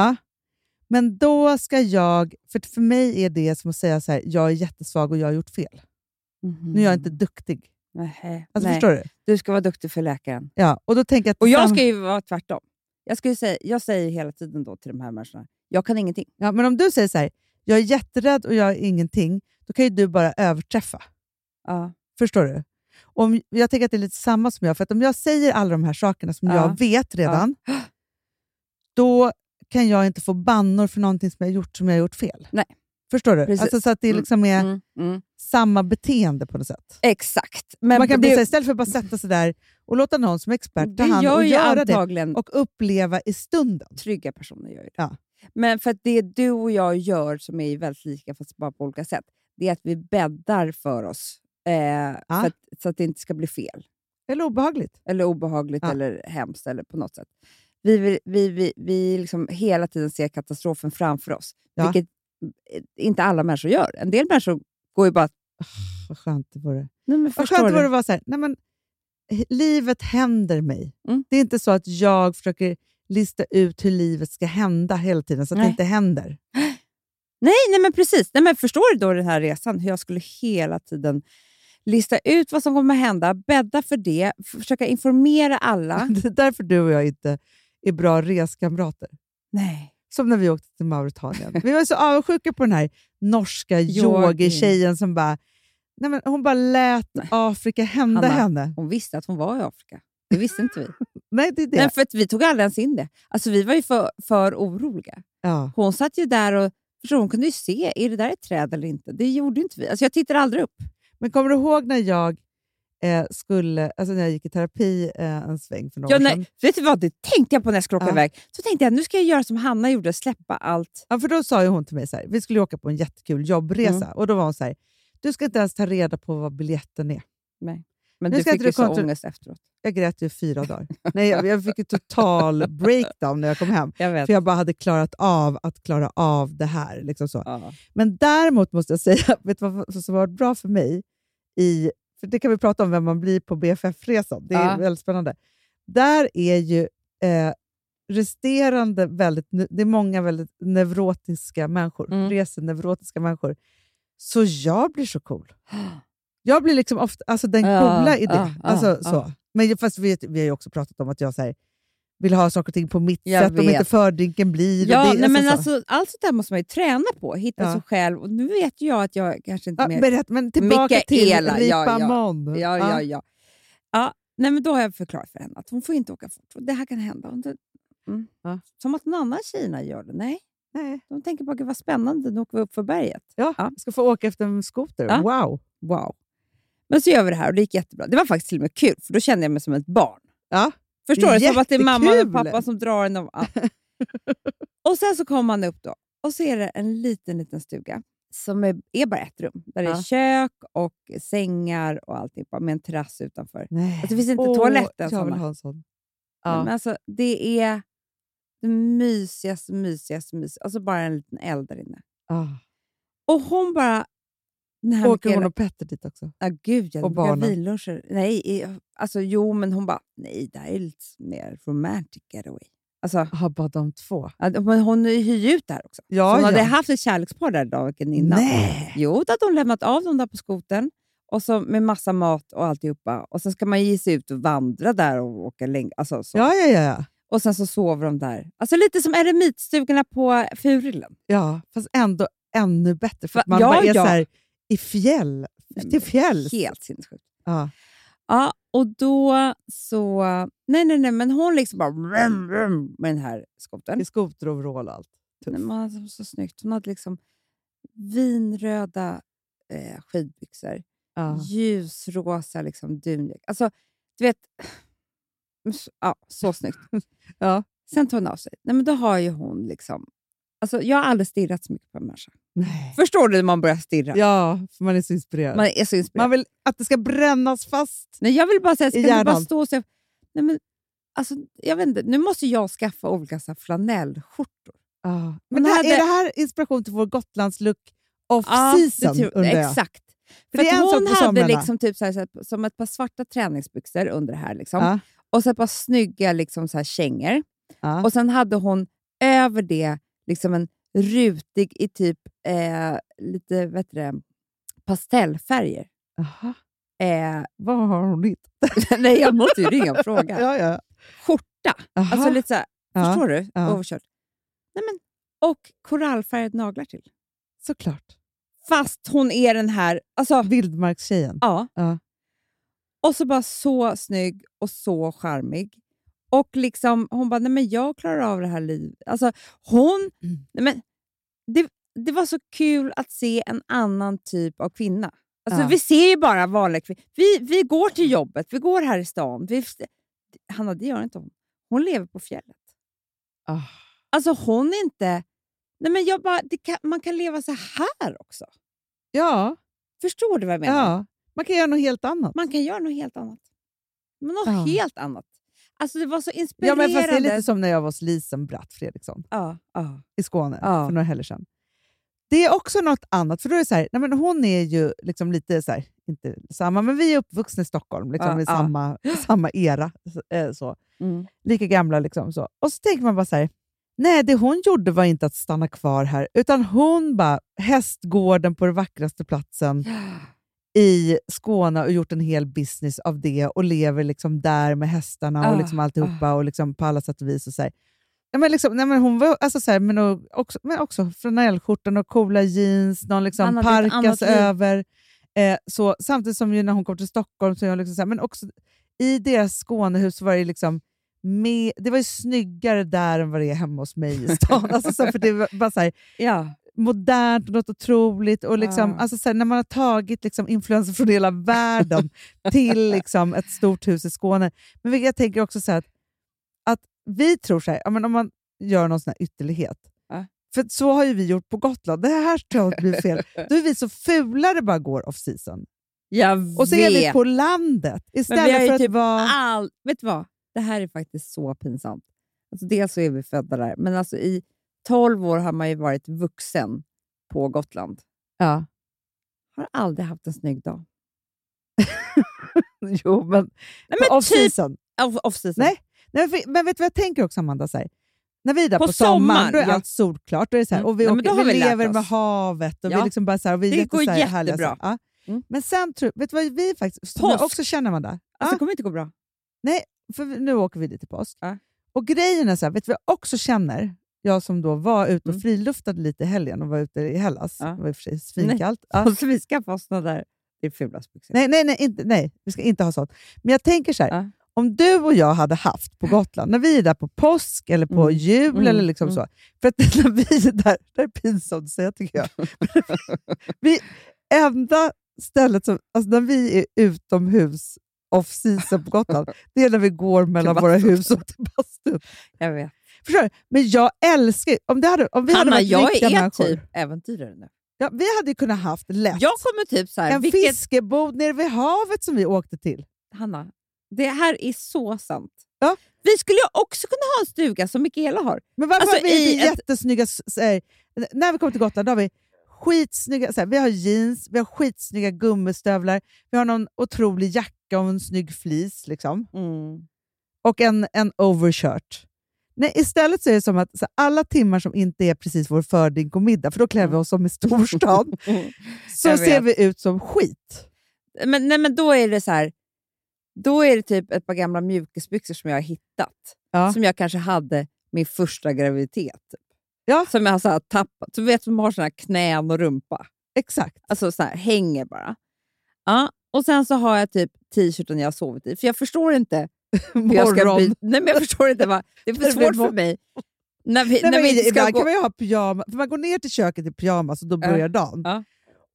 Men då ska jag, för för mig är det som att säga så här, jag är jättesvag och jag har gjort fel. Nu är jag inte duktig. Nej. Alltså, Mm. Nej. Förstår du? Du ska vara duktig för läkaren. Ja, och då tänker jag Och jag ska ju vara tvärtom. Jag, ska ju säga, jag säger hela tiden då till de här människorna, jag kan ingenting. ja, men om du säger så här, jag är jätterädd och jag är ingenting, då kan ju du bara överträffa. Ja. Förstår du? Om, jag tänker att det är lite samma som jag, för att om jag säger alla de här sakerna som Ja. jag vet redan, då kan jag inte få bannor för någonting som jag har gjort som jag gjort fel. Nej. Förstår du? Precis. Alltså, så att det Mm. liksom är Mm. Mm. samma beteende på något sätt. Exakt. Men Man kan bli det, så här, istället för att bara sätta sig där och låta någon som expert ta det hand och göra det antagligen och uppleva i stunden. trygga personer. Gör ju det. Ja. Men för att det du och jag gör, som är väldigt lika fast bara på olika sätt, det är att vi bäddar för oss. Eh, för att, så att det inte ska bli fel. Eller obehagligt. eller obehagligt Ja. eller hemskt eller på något sätt. Vi, vi, vi, vi, liksom hela tiden ser katastrofen framför oss, Ja. vilket eh, inte alla människor gör. En del människor går ju bara... Vad skönt det vore. Nej, men Vad skönt det vore att vara så här, nej men, livet händer mig. Mm. Det är inte så att jag försöker lista ut hur livet ska hända hela tiden, så att Nej. det inte händer. Nej, nej, men precis. Nej, men förstår du då den här resan? Hur jag skulle hela tiden lista ut vad som kommer hända, bädda för det, försöka informera alla. Det är därför du och jag inte är bra reskamrater. nej. Som när vi åkte till Mauritanien. Vi var så avundsjuka på den här norska Yogi. yogi-tjejen som bara, nej men hon bara lät. Afrika hända Hanna. henne. Hon visste att hon var i Afrika. Det visste inte vi. Nej, det är det. Nej, för att vi tog aldrig ens in det. Alltså, vi var ju för, för oroliga. ja. Hon satt ju där och förstår, hon kunde ju se, är det där ett träd eller inte? Det gjorde inte vi. Alltså jag tittade aldrig upp. Men kommer du ihåg när jag eh, skulle, alltså när jag gick i terapi eh, en sväng för några Ja, år sedan? nej, vet du vad, det tänkte jag på när jag skulle åka Ja. iväg. Så tänkte jag, nu ska jag göra som Hanna gjorde, släppa allt. Ja, för då sa ju hon till mig så här, vi skulle ju åka på en jättekul jobbresa Mm. och då var hon så här, du ska inte ens ta reda på vad biljetten är. Men Nu du ska fick ju så ångest efteråt. Jag grät ju fyra dagar. Nej, jag, jag fick en total breakdown när jag kom hem. Jag vet. För jag bara hade klarat av att klara av det här. Liksom så. Ja. Men däremot måste jag säga, vet du vad som har varit bra för mig? I, för Det kan vi prata om vem man blir på BFF-resan. Det är Ja. väldigt spännande. Där är ju eh, resterande väldigt, det är många väldigt neurotiska människor, Mm. reseneurotiska människor, Så jag blir så cool. Jag blir liksom ofta alltså den coola i det. ja, ja, alltså. Så. Men fast vi, vi har ju också pratat om att jag så här, vill ha saker och ting på mitt Jag sätt, om vet. inte fördrinken blir. Ja, det, nej, men så. alltså, allt sånt där måste man ju träna på, hitta Ja. sig själv. Och nu vet jag att jag kanske inte ja, mer... berätt, men tillbaka Mikaela, till ja, ja. Ripamon. Ja, ja, ja. ja nej, men då har jag förklarat för henne att hon får inte åka fort. Det här kan hända. Mm. Ja. Som att någon annan tjejna gör det. Nej, Nej. de tänker bara, "Gud, vad spännande, nu åker vi upp för berget. Ja, Ja. ska få åka efter en skoter. Ja. Wow! Wow. Men så gör vi det här och det gick jättebra. Det var faktiskt till och med kul, för då kände jag mig som ett barn. Ja. Förstår du? Som att det är mamma och pappa som drar en. Ja. och sen så kommer man upp då och så är det en liten, liten stuga som är, är bara ett rum. Där det är Ja. kök och sängar och allting med en terrass utanför. Nej. Alltså, det finns inte Åh, toaletten Jag vill ha en sån. Ja. Men alltså, det är det mysigaste, mysigaste, mysigaste. Alltså bara en liten eld där inne. Ah. Och hon bara... Här Åker hon och Petter dit också? Ja, gud ja. Och barnen? Nej, alltså jo, men hon bara, nej, det här är lite mer romantic getaway. Alltså, Jaha, bara de två? men hon hyr ju ut det här också. Ja, Så hon ja. hade haft ett kärlekspar där dagen innan. Nej. Jo, då hade hon lämnat av dem där på skoten och så med massa mat och alltihopa. Och sen ska man ge sig ut och vandra där och åka länge. Alltså, så. Ja, ja, ja. Och sen så sover de där. Alltså lite som eremitstugorna på Furillen. Ja, fast ändå ännu bättre. För Va? man Ja, bara är ja. så här i fjäll. Till men fjälls. Helt sinnessjukt. Ja. Ja, och då så... Nej, nej, nej, men hon liksom bara vrum, vrum, med den här skotern. I skoteroverall och allt. Nej, men så snyggt. Hon hade liksom vinröda eh, skidbyxor, Ja. ljusrosa liksom, dunjack. Alltså, du vet... Ja, så snyggt. Ja. Sen tar hon av sig. Nej, men då har ju hon liksom... Alltså, jag har aldrig stirrat så mycket på en människa. Nej. Förstår du när man börjar stirra? ja, för man är så inspirerad. Man Man, är så inspirerad. vill att det ska brännas fast. Nej, jag vill bara säga, ska du bara stå och säga... Nej, men, alltså, jag vet inte, nu måste jag skaffa olika så här, flanellskjortor. Hon Men det här, hade- är det här inspiration till vår Gotlandslook off-season? jag? Exakt. För För det är hon hade liksom typ så här, så här, som ett par svarta träningsbyxor under det här. Liksom. Ja. Och så ett par snygga liksom, så här, kängor. Och sen hade hon över det liksom en rutig i typ eh, lite vet det, pastellfärger. Aha. Eh, Vad har hon hittat? nej, jag måste ju ringa och fråga. Ja, ja. Skjorta. Aha. Alltså lite så här, Ja, förstår du? ja. Overkört. Nej, men, och korallfärgade naglar till. Såklart. Fast hon är den här... Alltså, Vildmarkstjejen. ja. Ja. Och så bara så snygg och så charmig. Och liksom, hon bara, nej men jag klarar av det här livet. Alltså, hon... Mm. Nej men, det, det var så kul att se en annan typ av kvinna. Alltså, Ja. Vi ser ju bara vanliga kvinnor. Vi, vi går till jobbet, vi går här i stan. Vi, Hanna, det gör inte hon. Hon lever på fjället. Ah. Alltså hon är inte... Nej men jag bara, det kan, man kan leva så här också. Ja, Förstår du vad jag menar? ja, man kan göra något helt annat. Man kan göra något helt annat. Men något Ja. helt annat. Alltså det var så Ja, inspirerande. men fast det är lite som när jag var hos Lisen Bratt Fredriksson Ja, ja. i Skåne Ja. för några helger sedan. Det är också något annat, för då är det så här, nej men hon är ju liksom lite så här, inte samma, men vi är uppvuxna i Stockholm, liksom, Ja, i ja. samma, samma era. eh, Så. Mm. Lika gamla. Liksom, så. Och så tänker man bara så här, nej det hon gjorde var inte att stanna kvar här, utan hon bara, hästgården på den vackraste platsen i Skåne och gjort en hel business av det och lever liksom där med hästarna och Ah, liksom alltihopa och liksom på alla sätt och vis. Och så här. Ja, men liksom, nej, men hon var alltså så här, men, också, men också flanellskjortan och coola jeans, någon liksom annat parkas över. Eh, så, samtidigt som när hon kom till Stockholm, så hon liksom så här, men också i deras Skånehus var det liksom med, det var ju snyggare där än vad det är hemma hos mig i stan. alltså, så här, för det var bara så här, ja. Modernt och något otroligt. Och liksom, Ja. alltså, så här, när man har tagit liksom, influenser från hela världen till liksom, ett stort hus i Skåne. Men jag tänker också så här, att, att vi tror så här, ja, men om man gör någon sån här ytterlighet, Ja. för så har ju vi gjort på Gotland, det här tror jag blir fel. Då är vi så fula det bara går off season. Jag Och så vet. är vi på landet istället för att typ vara... all... Vet du vad? Det här är faktiskt så pinsamt. Alltså dels så är vi födda där, men alltså i 12 år har man ju varit vuxen på Gotland. Ja. Har aldrig haft en snygg dag. jo, men, Nej, men off typ season. off- off-season. Nej, Nej, men, men vet du vad jag tänker också, Amanda? Så här, När vi är där på, På sommaren, sommar, då är ja. allt solklart. Då är det så här, Mm. och vi, Nej, åker, vi, vi lever med havet och vi Ja. liksom bara så här, och vi Det går så här, härliga, jättebra. så här. Ja. Mm. Men sen, tror, vet du vad vi faktiskt, som jag också känner Amanda? Alltså, Ja. det kommer inte gå bra. Nej, för nu åker vi dit till påsk. Och grejen är så här, vet du vad jag också känner? Jag som då var ute och Mm. friluftade lite i helgen och var ute i Hellas. Ja. Det var i och för sig svinkallt. Ja. Och så vi skaffa oss såna där... Fulast byxor. Nej, nej, nej, inte, nej, vi ska inte ha sånt. Men jag tänker så här, Ja. om du och jag hade haft på Gotland, när vi är där på påsk eller på Mm. jul Mm, eller liksom mm. så. För att när vi är där, det är pinsamt att säga tycker jag. vi, enda stället som, alltså när vi är utomhus off-season på Gotland, det är när vi går mellan våra hus och till bastun. Jag vet. Förstår du? Men jag älskar om, det hade, om vi hade Hanna, varit jag riktiga är människor. typ äventyrare nu. Ja, vi hade kunnat haft lätt Jag kommer typ så här, en vilket, fiskebod nere vid havet som vi åkte till. Hanna, det här är så sant. Ja. Vi skulle ju också kunna ha en stuga som Mikaela har. Men varför Alltså, har vi ett- jättesnygga... här, när vi kommer till Gotland har vi skitsnygga... Så här, vi har jeans, vi har skitsnygga gummistövlar, vi har någon otrolig jacka och en snygg fleece. Liksom, och en, en overshirt. Nej, istället så är det som att så alla timmar som inte är precis vår fördrink och middag, för då klär vi oss som i storstan, så ser vi ut som skit. Men, nej, men då är det så här, då är det typ ett par gamla mjukisbyxor som jag har hittat. Ja. Som jag kanske hade min första graviditet. Ja. Som jag har så här tappat. Du vet, som har såna här knän och rumpa. Exakt. Alltså så här, hänger bara. Ja. Och sen så har jag typ t-shirten jag har sovit i. För jag förstår inte hur jag ska Morgon. byta. Nej, men jag förstår inte. Va? Det är för svårt för mig. När vi, Nej, när vi ibland gå... kan man ju ha pyjamas, för man går ner till köket i pyjamas och då Ja. börjar dagen. Ja.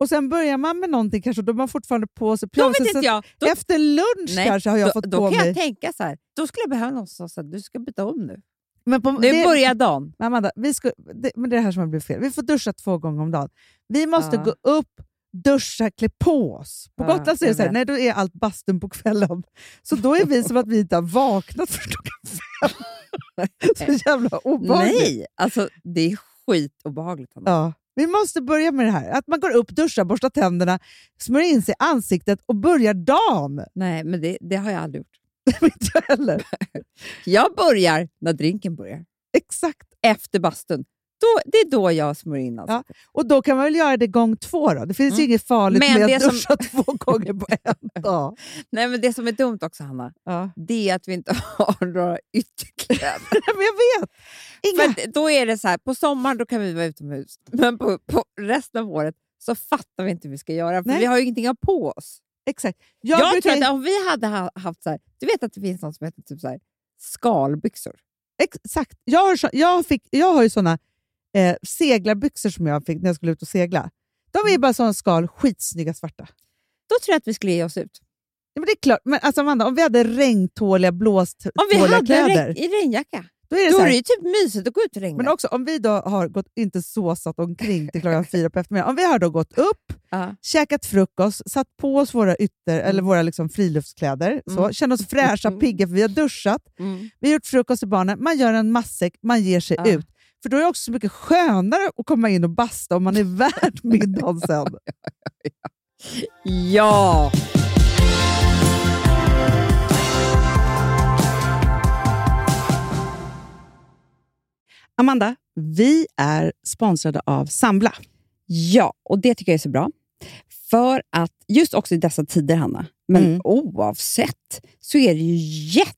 Och sen börjar man med någonting kanske och då har man fortfarande på sig Då pyjamas. vet inte jag. Då, Efter lunch nej, kanske har jag då, fått då på kan mig... jag tänka så här. Då skulle jag behöva någon som sa du ska byta om nu. Men på, Nu det, börjar dagen. Amanda, vi ska, det, men det är det här som har blivit fel. Vi får duscha två gånger om dagen. Vi måste Ja. gå upp, duscha, klä på oss. På Ja, Gotland så är det så här, nej, då är allt bastun på kvällen. Så då är vi som att vi inte har vaknat för klockan fem. så jävla obehagligt. Nej, alltså det är skitobehagligt. Ja. Vi måste börja med det här. Att man går upp, duschar, borstar tänderna, smörjer in sig i ansiktet och börjar dagen. Nej, men det, det har jag aldrig gjort. inte heller. Jag börjar när drinken börjar. Exakt. Efter bastun. Då, det är då jag smörjer in Ja. ansiktet. Och då kan man väl göra det gång två då? Det finns ju Mm. inget farligt Men med att som- duscha två gånger på en dag. Nej, men det som är dumt också, Hanna, Ja. det är att vi inte har några ytterkläder. Men jag vet! Inga. För då är det så här, på sommaren då kan vi vara utomhus, men på, på resten av året så fattar vi inte hur vi ska göra, för Nej. vi har ju ingenting på oss. Exakt. Jag, Jag, brukar, tror att om vi hade ha- haft så här, du vet att det finns något som heter typ så här, skalbyxor. exakt. Jag, har så, jag, fick, jag har ju såna eh, seglarbyxor som jag fick när jag skulle ut och segla. De Mm. är bara såna skal, skitsnygga svarta. Då tror jag att vi skulle ge oss ut. Ja, men det är klart. Men alltså Amanda, om vi hade regntåliga, Om vi blåståliga hade kläder, regn, i regnjacka, då är det då så är det ju typ mysigt att gå ut i regnet. Men också om vi då har gått, inte såsat omkring till klockan fyra på eftermiddagen. Om vi har då gått upp, Ja. käkat frukost, satt på oss våra ytter eller våra liksom friluftskläder, så, Mm. känner oss fräscha, pigga för vi har duschat, Mm. vi har gjort frukost till barnen, man gör en matsäck, man ger sig Ja. ut. För då är det också så mycket skönare att komma in och basta om man är värd middagen sen. Ja! Amanda, vi är sponsrade av Sambla. Ja, och det tycker jag är så bra. För att just också i dessa tider, Hanna, men Mm. oavsett, så är det ju jätte,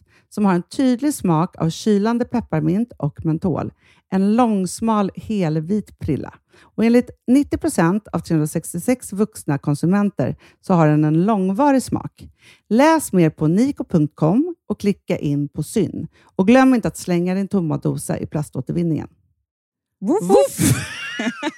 som har en tydlig smak av kylande pepparmint och mentol. En långsmal helvit prilla. Och enligt 90 procent av 366 vuxna konsumenter så har den en långvarig smak. Läs mer på niko.com och klicka in på Syn. Och glöm inte att slänga din tomma dosa i plaståtervinningen. Woof, Woof!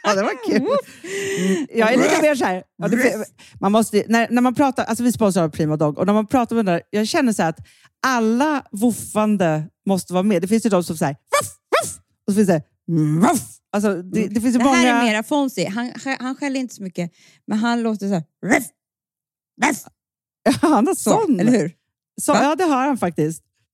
ja, det var kul. Mm, jag är lite mer så här, ja, det, man måste, när, när man pratar, alltså vi sponsrar Prima Dog och när man pratar med den där, jag känner så här att alla woofande måste vara med. Det finns ju de som säger woof, woof, och så finns det woof. Alltså, det, det finns ju Det många... här är mera Fonzie. Han, han skäller inte så mycket, men han låter så här... Ruff, ruff, Han har så, sån. eller hur? Så, Va? ja, det har han faktiskt.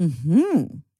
Mm-hmm.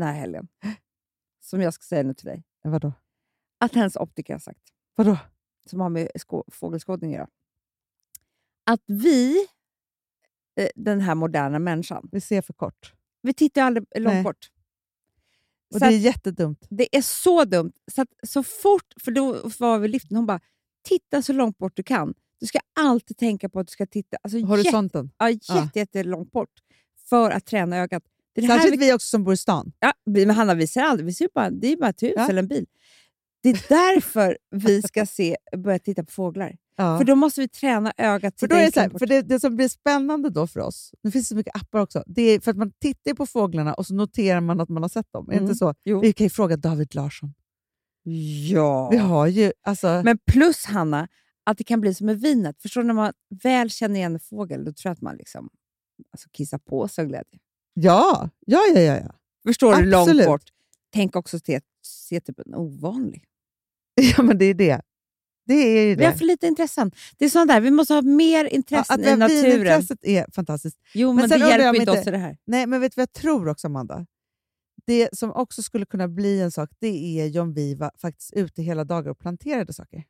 Den här helgen? Som jag ska säga nu till dig. Vadå? Att hennes optiker har sagt. Vadå? Som har med skå- fågelskådning att göra. Att vi, eh, den här moderna människan, Vi ser för kort. vi tittar aldrig långt Nej. bort. Och Så det är att- jättedumt. Det är så dumt. Så, så fort, för då var vi i liften, hon bara, titta så långt bort du kan. Du ska alltid tänka på att du ska titta alltså, jätte, Horisonten. ja, jätte, jätte långt bort för att träna ögat. Det Särskilt vi, vi också som bor i stan. ja, men Hanna, vi ser aldrig, vi ser bara, det är bara ett hus Ja. eller en bil. Det är därför vi ska se, börja titta på fåglar. Ja. För då måste vi träna ögat. För, då är det, här, för det, det som blir spännande då för oss, nu finns det så mycket appar också, det är för att man tittar på fåglarna och så noterar man att man har sett dem. Är det Mm. inte så? Jo. Vi kan ju fråga David Larsson. Ja. Vi har ju... Alltså, Men plus, Hanna, att det kan bli som med vinet. Förstår du, när man väl känner igen en fågel, då tror jag att man liksom, alltså, kissar på sig av glädje. Ja, ja, ja, ja, ja. Förstår du? Långt Absolut. bort. Tänk också se, se typ en ovanlig. Ja, men det är det. Det är ju Vi har det. för lite intressen. Det är sånt där, vi måste ha mer Ja, intressen att i naturen. vinintresset är fantastiskt. Jo, Men men, det hjälper inte oss i det här. Nej, men vet du vad jag tror också, Amanda? Det som också skulle kunna bli en sak, det är om vi var faktiskt ute hela dagar och planterade saker.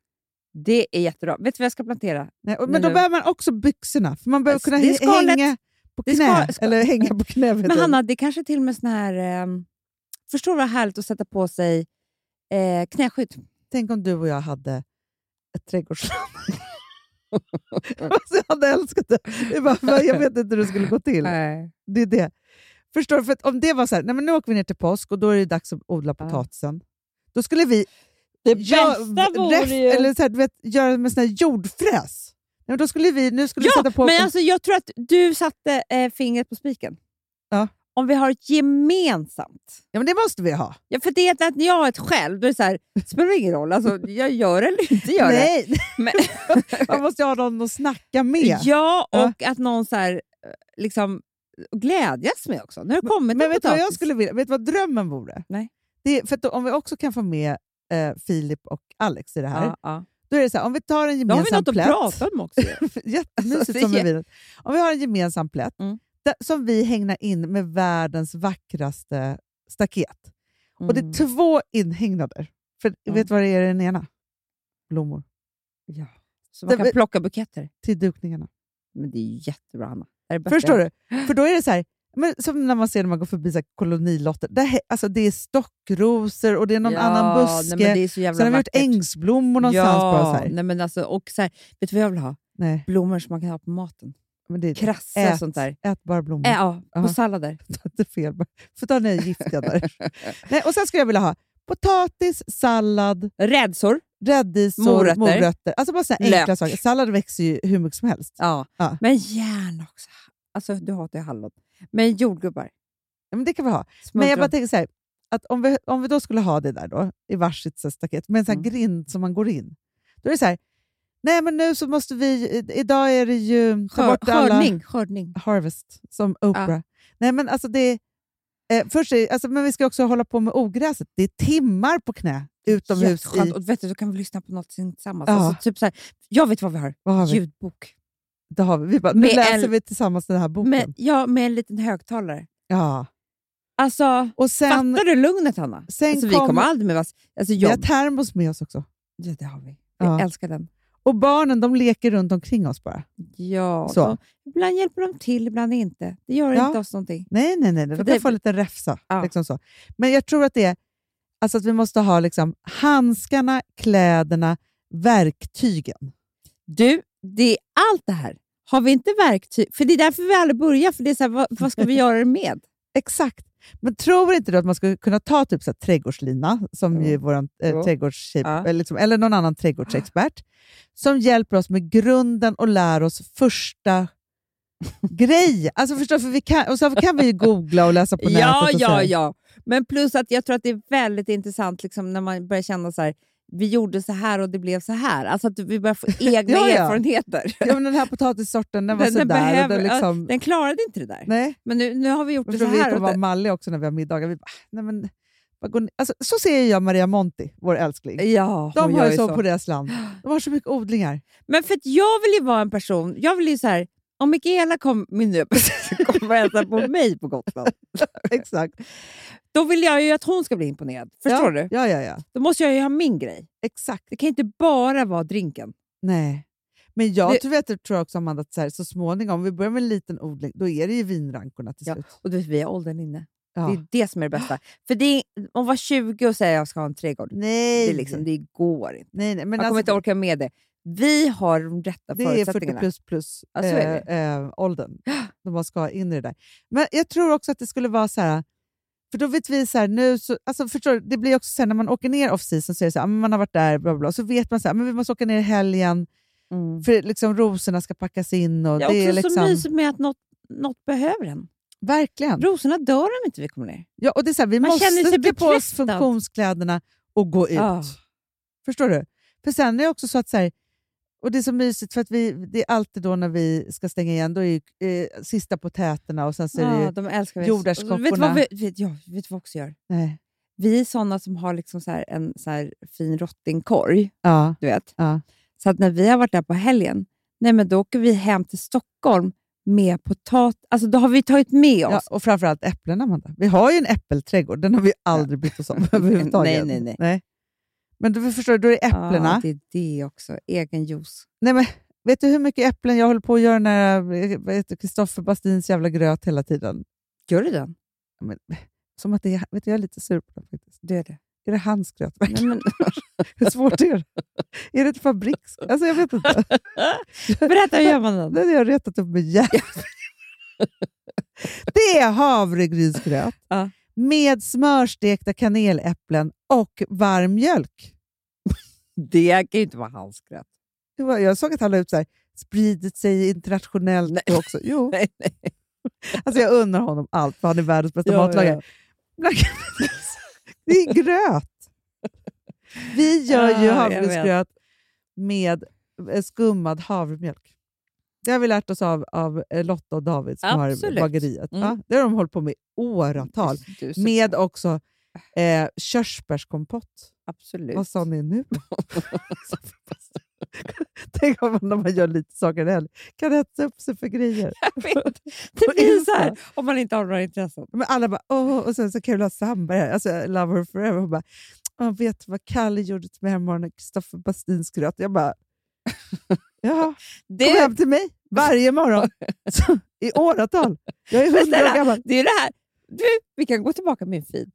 Det är jättebra. Vet du vad jag ska plantera? Nej, Men då behöver man också byxorna, för man behöver kunna det skalet. hänga på knä. ska- ska- Eller hänga på knä. Men. Hanna, det kanske till och med sån här... ehm, förstår du vad härligt att sätta på sig eh, knäskydd? Tänk om du och jag hade ett trädgårdsland. alltså, jag hade älskat det. är bara, jag vet inte hur det skulle gå till. Nej. Det är det. Förstår du? För om det var så här, nej men nu åker vi ner till påsk och då är det dags att odla Ja. potatisen. Då skulle vi Det bästa vore ref- ju- Eller så här, du vet, göra med sån här jordfräs. Men då skulle vi, nu skulle vi Ja, sätta på... men alltså, jag tror att du satte eh, fingret på spiken. Ja. Om vi har ett gemensamt. ja, men det måste vi ha. Ja, för det är att när jag har ett själv, då är det så här, spelar ingen roll. Alltså, jag gör eller inte gör det. Nej, Men, man måste ha någon att snacka med. ja, Ja. och att någon så här, eh, liksom glädjas med också. Nu har det kommit Men en vet vad jag skulle vilja? Vet du vad drömmen vore? Nej. Det för då, om vi också kan få med eh, Filip och Alex i det här, Ja, ja. Då är det så här, om vi tar en Då har vi gemensam något att plätt. prata om också. Jättemysigt som med. Om vi har en gemensam plätt Mm. där, som vi hängnar in med världens vackraste staket. Och det är Mm. två inhägnader. För Mm. vet du vad det är i den ena? Blommor. Ja. Så man kan plocka buketter. Till dukningarna. Men det är ju jättebra, Hanna. Förstår du? För då är det så här, men som när man ser när man går förbi så kolonilotter. He- alltså det är stockrosor och det är någon Ja, annan buske. Nej, det är så jävla Sen har vi gjort ängsblommor någonstans. ja, Bara så här. Nej, men alltså, och så här, vet du vad jag vill ha? Nej, Blommor som man kan ha på maten. men det är Krasse ät, och sånt där. Ätbara blommor. Äh, ja, på Ja. sallader. inte fel. bara- Får ta ner giftiga där. Nej, och sen skulle jag vilja ha potatis, sallad, Rädsor. rädisor, Morötter. morötter. Alltså bara såna enkla Lök. saker. Sallad växer ju hur mycket som helst. Ja. Ja. Men gärna också. Alltså, du hatar ju hallon. Men jordgubbar. Ja, men det kan vi ha. Men Smultron. jag bara tänker så här, att om vi, om vi då skulle ha det där då, i varsitt så staket, med en sån här Mm. grind som man går in. Då är det så här, nej men nu så måste vi, idag är det ju... ta Skör, bort alla- skördning. skördning. Harvest, som Oprah. Nej men alltså det... Eh, först är, alltså, men vi ska också hålla på med ogräset. Det är timmar på knä utomhus. Jätteskönt. I, Och vet du, då kan vi lyssna på något tillsammans. Ja. Alltså, typ så här, jag vet vad vi har. vad har vi? Ljudbok. Det har vi. vi bara, nu Med läser en- vi tillsammans den här boken. Med, ja, med en liten högtalare. ja. Alltså, Och sen, fattar du lugnet, Hanna? sen Alltså, vi kom- kommer aldrig med vass. Alltså, vi har jobb. termos med oss också. Ja, det har vi. Ja. Jag älskar den. Och barnen de leker runt omkring oss bara. Ja, Så. De, ibland hjälper de till, ibland inte. Det gör Ja. inte oss någonting. Nej, nej, nej. De kan det- få lite räfsa. Ja. Liksom så. Men jag tror att det är alltså att vi måste ha liksom, handskarna, kläderna, verktygen. Du, det är allt det här. Har vi inte verktyg? För det är därför vi aldrig börjar. För det är så här, vad, vad ska vi göra det med? Exakt. Men tror inte du att man skulle kunna ta typ så här, trädgårdslina, som Jo. ju är vår eh, trädgårdstjej, Ja. eller, liksom, eller någon annan trädgårdsexpert, som hjälper oss med grunden och lär oss första grejen. Alltså förstår, för vi kan, och så kan vi ju googla och läsa på nätet. Ja, och ja, ja. Men plus att jag tror att det är väldigt intressant liksom, när man börjar känna så här, vi gjorde så här och det blev så här. Alltså att vi börjar få egna Ja, ja. erfarenheter. Ja, men den här potatissorten den var Den- den sådär. och behöver- den, liksom, Den klarade inte det där. nej, Men nu, nu har vi gjort och det så så vi här. kommer och vara malliga också när vi har middagar. Vi bara, "Ah, nej, men, vad går ni-" alltså, så ser jag Maria Monti, vår älskling. Ja, De har ju så, på deras land. De har så mycket odlingar. Men för att jag vill ju vara en person, jag vill ju så här, om Mikaela kom, min kommer och hälsa på mig på Gotland, Exakt. då vill jag ju att hon ska bli imponerad. Förstår ja, du? Ja, ja, ja. Då måste jag ju ha min grej. Exakt. Det kan inte bara vara drinken. Nej. Men jag Det- tror, tror också, Amanda, att så, här, så småningom, om vi börjar med en liten odling, då är det ju vinrankorna till Ja, slut. Och du vet, vi har åldern inne. Ja. Det är det som är det bästa. För det är, att vara 20 och säga att jag ska ha en trädgård, Nej. det, är liksom, det går inte. nej, nej, men Man kommer alltså, inte orka med det. Vi har de rätta det är 40 förutsättningarna. plus plus Ja, så är eh, eh, åldern. Då man ska in i det där. Men jag tror också att det skulle vara så här, för då vet vi så här, nu, så, alltså förstår du, det blir också så här, när man åker ner off-season så är det så här, ah, man har varit där, bla bla, så vet man så här, men vi måste åka ner i helgen, Mm. för liksom rosorna ska packas in. Och Det är det är liksom, så mysigt med att något, något behöver en. Verkligen. Rosorna dör om inte vi kommer ner. Ja, och det är så här, vi Man måste sig klä på oss funktionskläderna och gå ut. Ja. Förstår du? För sen är det också så att så här, och det är så mysigt för att vi, det är alltid då när vi ska stänga igen, då är ju, eh, sista potäterna och sen så är det Ja, de älskar jordärtskockorna. Vet du vad vi, vet, ja, vet vad vi också gör? nej, Vi är såna som har liksom så en så här fin rottingkorg. ja, Du vet. ja. Så att när vi har varit där på helgen, nej men då åker vi hem till Stockholm med potatis. Alltså då har vi tagit med oss. ja, och framförallt äpplen, Amanda. Vi har ju en äppelträdgård, den har vi aldrig brytt oss om överhuvudtaget. Nej, nej, nej. Men du förstår, då är det äpplena. Ja, det är det också. Egen juice. Nej, men, vet du hur mycket äpplen jag håller på att göra när Kristoffer Bastins jävla gröt hela tiden? Gör du den? Men, som att det är, vet du, jag är lite sur på det faktiskt. Du är det. Är det hans gröt? Nej, men, Hur svårt är det? Är det ett fabriks... Alltså jag vet inte. berätta, hur gör man den? Den har jag retat upp mig jävligt. Det är havregrynsgröt Ja. Med smörstekta kaneläpplen och varm mjölk. Det kan ju inte vara hans var- Jag såg att han la ut så här, spridit sig internationellt Nej. också. Jo. Nej, nej. Alltså jag undrar honom allt, för han är världens bästa matlagare. Det är gröt. Vi gör ju Ja, havregrynsgröt med eh, skummad havremjölk. Det har vi lärt oss av, av eh, Lotta och David som har Absolut. bageriet. Mm. Ja, det har de hållit på med åratal. Med också Eh, körsbärskompott. Absolut. Vad sa ni nu? Tänk om man, när man gör lite saker helg kan hetsa upp sig för grejer. Jag. Det blir så här om man inte har några intressen. Men alla bara åh, och sen så Carola Sandberg, här, alltså Love her forever, hon bara "Åh, vet vad Kalle gjorde till mig häromorgonen? Kristoffer Bastins gröt. Jag bara ja, kom Det, hem till mig varje morgon i åratal. Jag är hundra år gammal. det är det här. Du, vi kan gå tillbaka med min feed.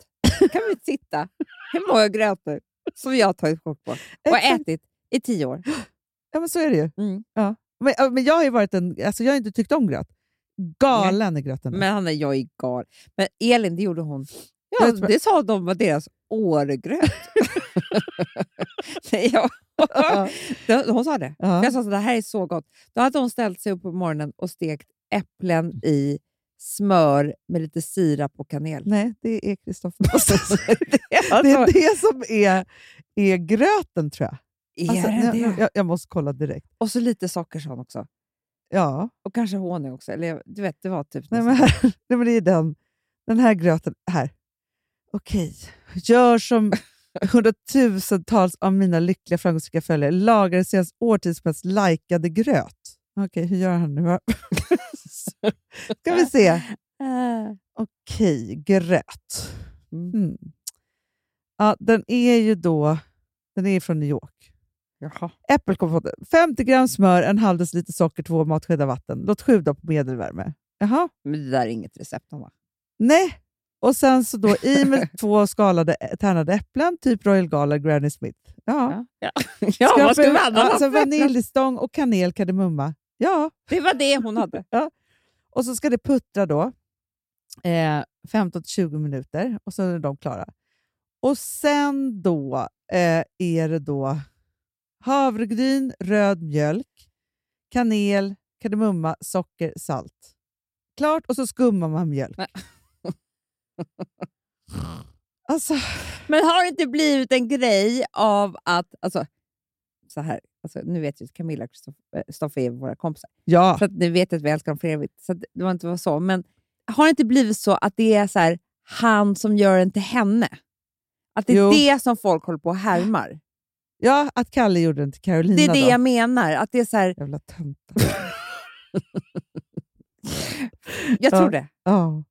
kan vi titta hur många grötor som jag har tagit kort på och ätit i tio år. Ja, men så är det ju. Mm. Ja. Men, men jag har varit en, alltså jag har inte tyckt om gröt. Galen i gröten. Men Hanna, jag är gal. Men Elin, det gjorde hon. Ja, Jag tror- det sa de var deras årgröt. Nej, ja. Ja. Det- Hon sa det. För Jag sa att det här är så gott. Då hade hon ställt sig upp på morgonen och stekt äpplen i smör med lite sirap och kanel. Nej, det är Kristoffer det är Det är alltså, det som är, är gröten tror jag. är Alltså, det nu- det? jag, jag måste kolla direkt. Och så lite socker sa också. Ja, Och kanske honung också. Eller jag- du vet, det var typ nej, men här, nej, men det är den, den här gröten. Här. Okej, gör som hundratusentals av mina lyckliga framgångsrika följare. Lagar det senaste årtiondets mest likade gröt. Okej, hur gör han nu? Ska vi se. Äh. Okej, gröt. Mm. Mm. Ja, den är ju då den är från New York. Jaha. Äppelkompott. 50 gram smör, en halv deciliter socker, två matskedar vatten. Låt sju dagar på medelvärme. Jaha. Men det där är inget recept, va? Nej. Och sen så då i med två skalade tärnade äpplen, typ Royal Gala Granny Smith. Ja. Ja, ja vad ska vi annars alltså Vaniljstång och kanel, kardemumma. Ja. Det var det hon hade. Och så ska det puttra då eh, 15-20 minuter och så är de klara. Och sen då eh, är det då havregryn, röd mjölk, kanel, kardemumma, socker, salt. Klart, och så skummar man mjölk. Alltså, Men har det inte blivit en grej av att... Alltså, så här, alltså, nu vet ju Camilla och Kristoffer är våra kompisar. ja. Så att ni vet att vi älskar dem för evigt. Så det var inte så. Men har det inte blivit så att det är så här, han som gör den till henne? Att det är Jo. det som folk håller på och härmar? ja, att Kalle gjorde den till Carolina Det är det då. jag menar. Att det är så här, Jävla töntar. jag Ja. tror det. Ja.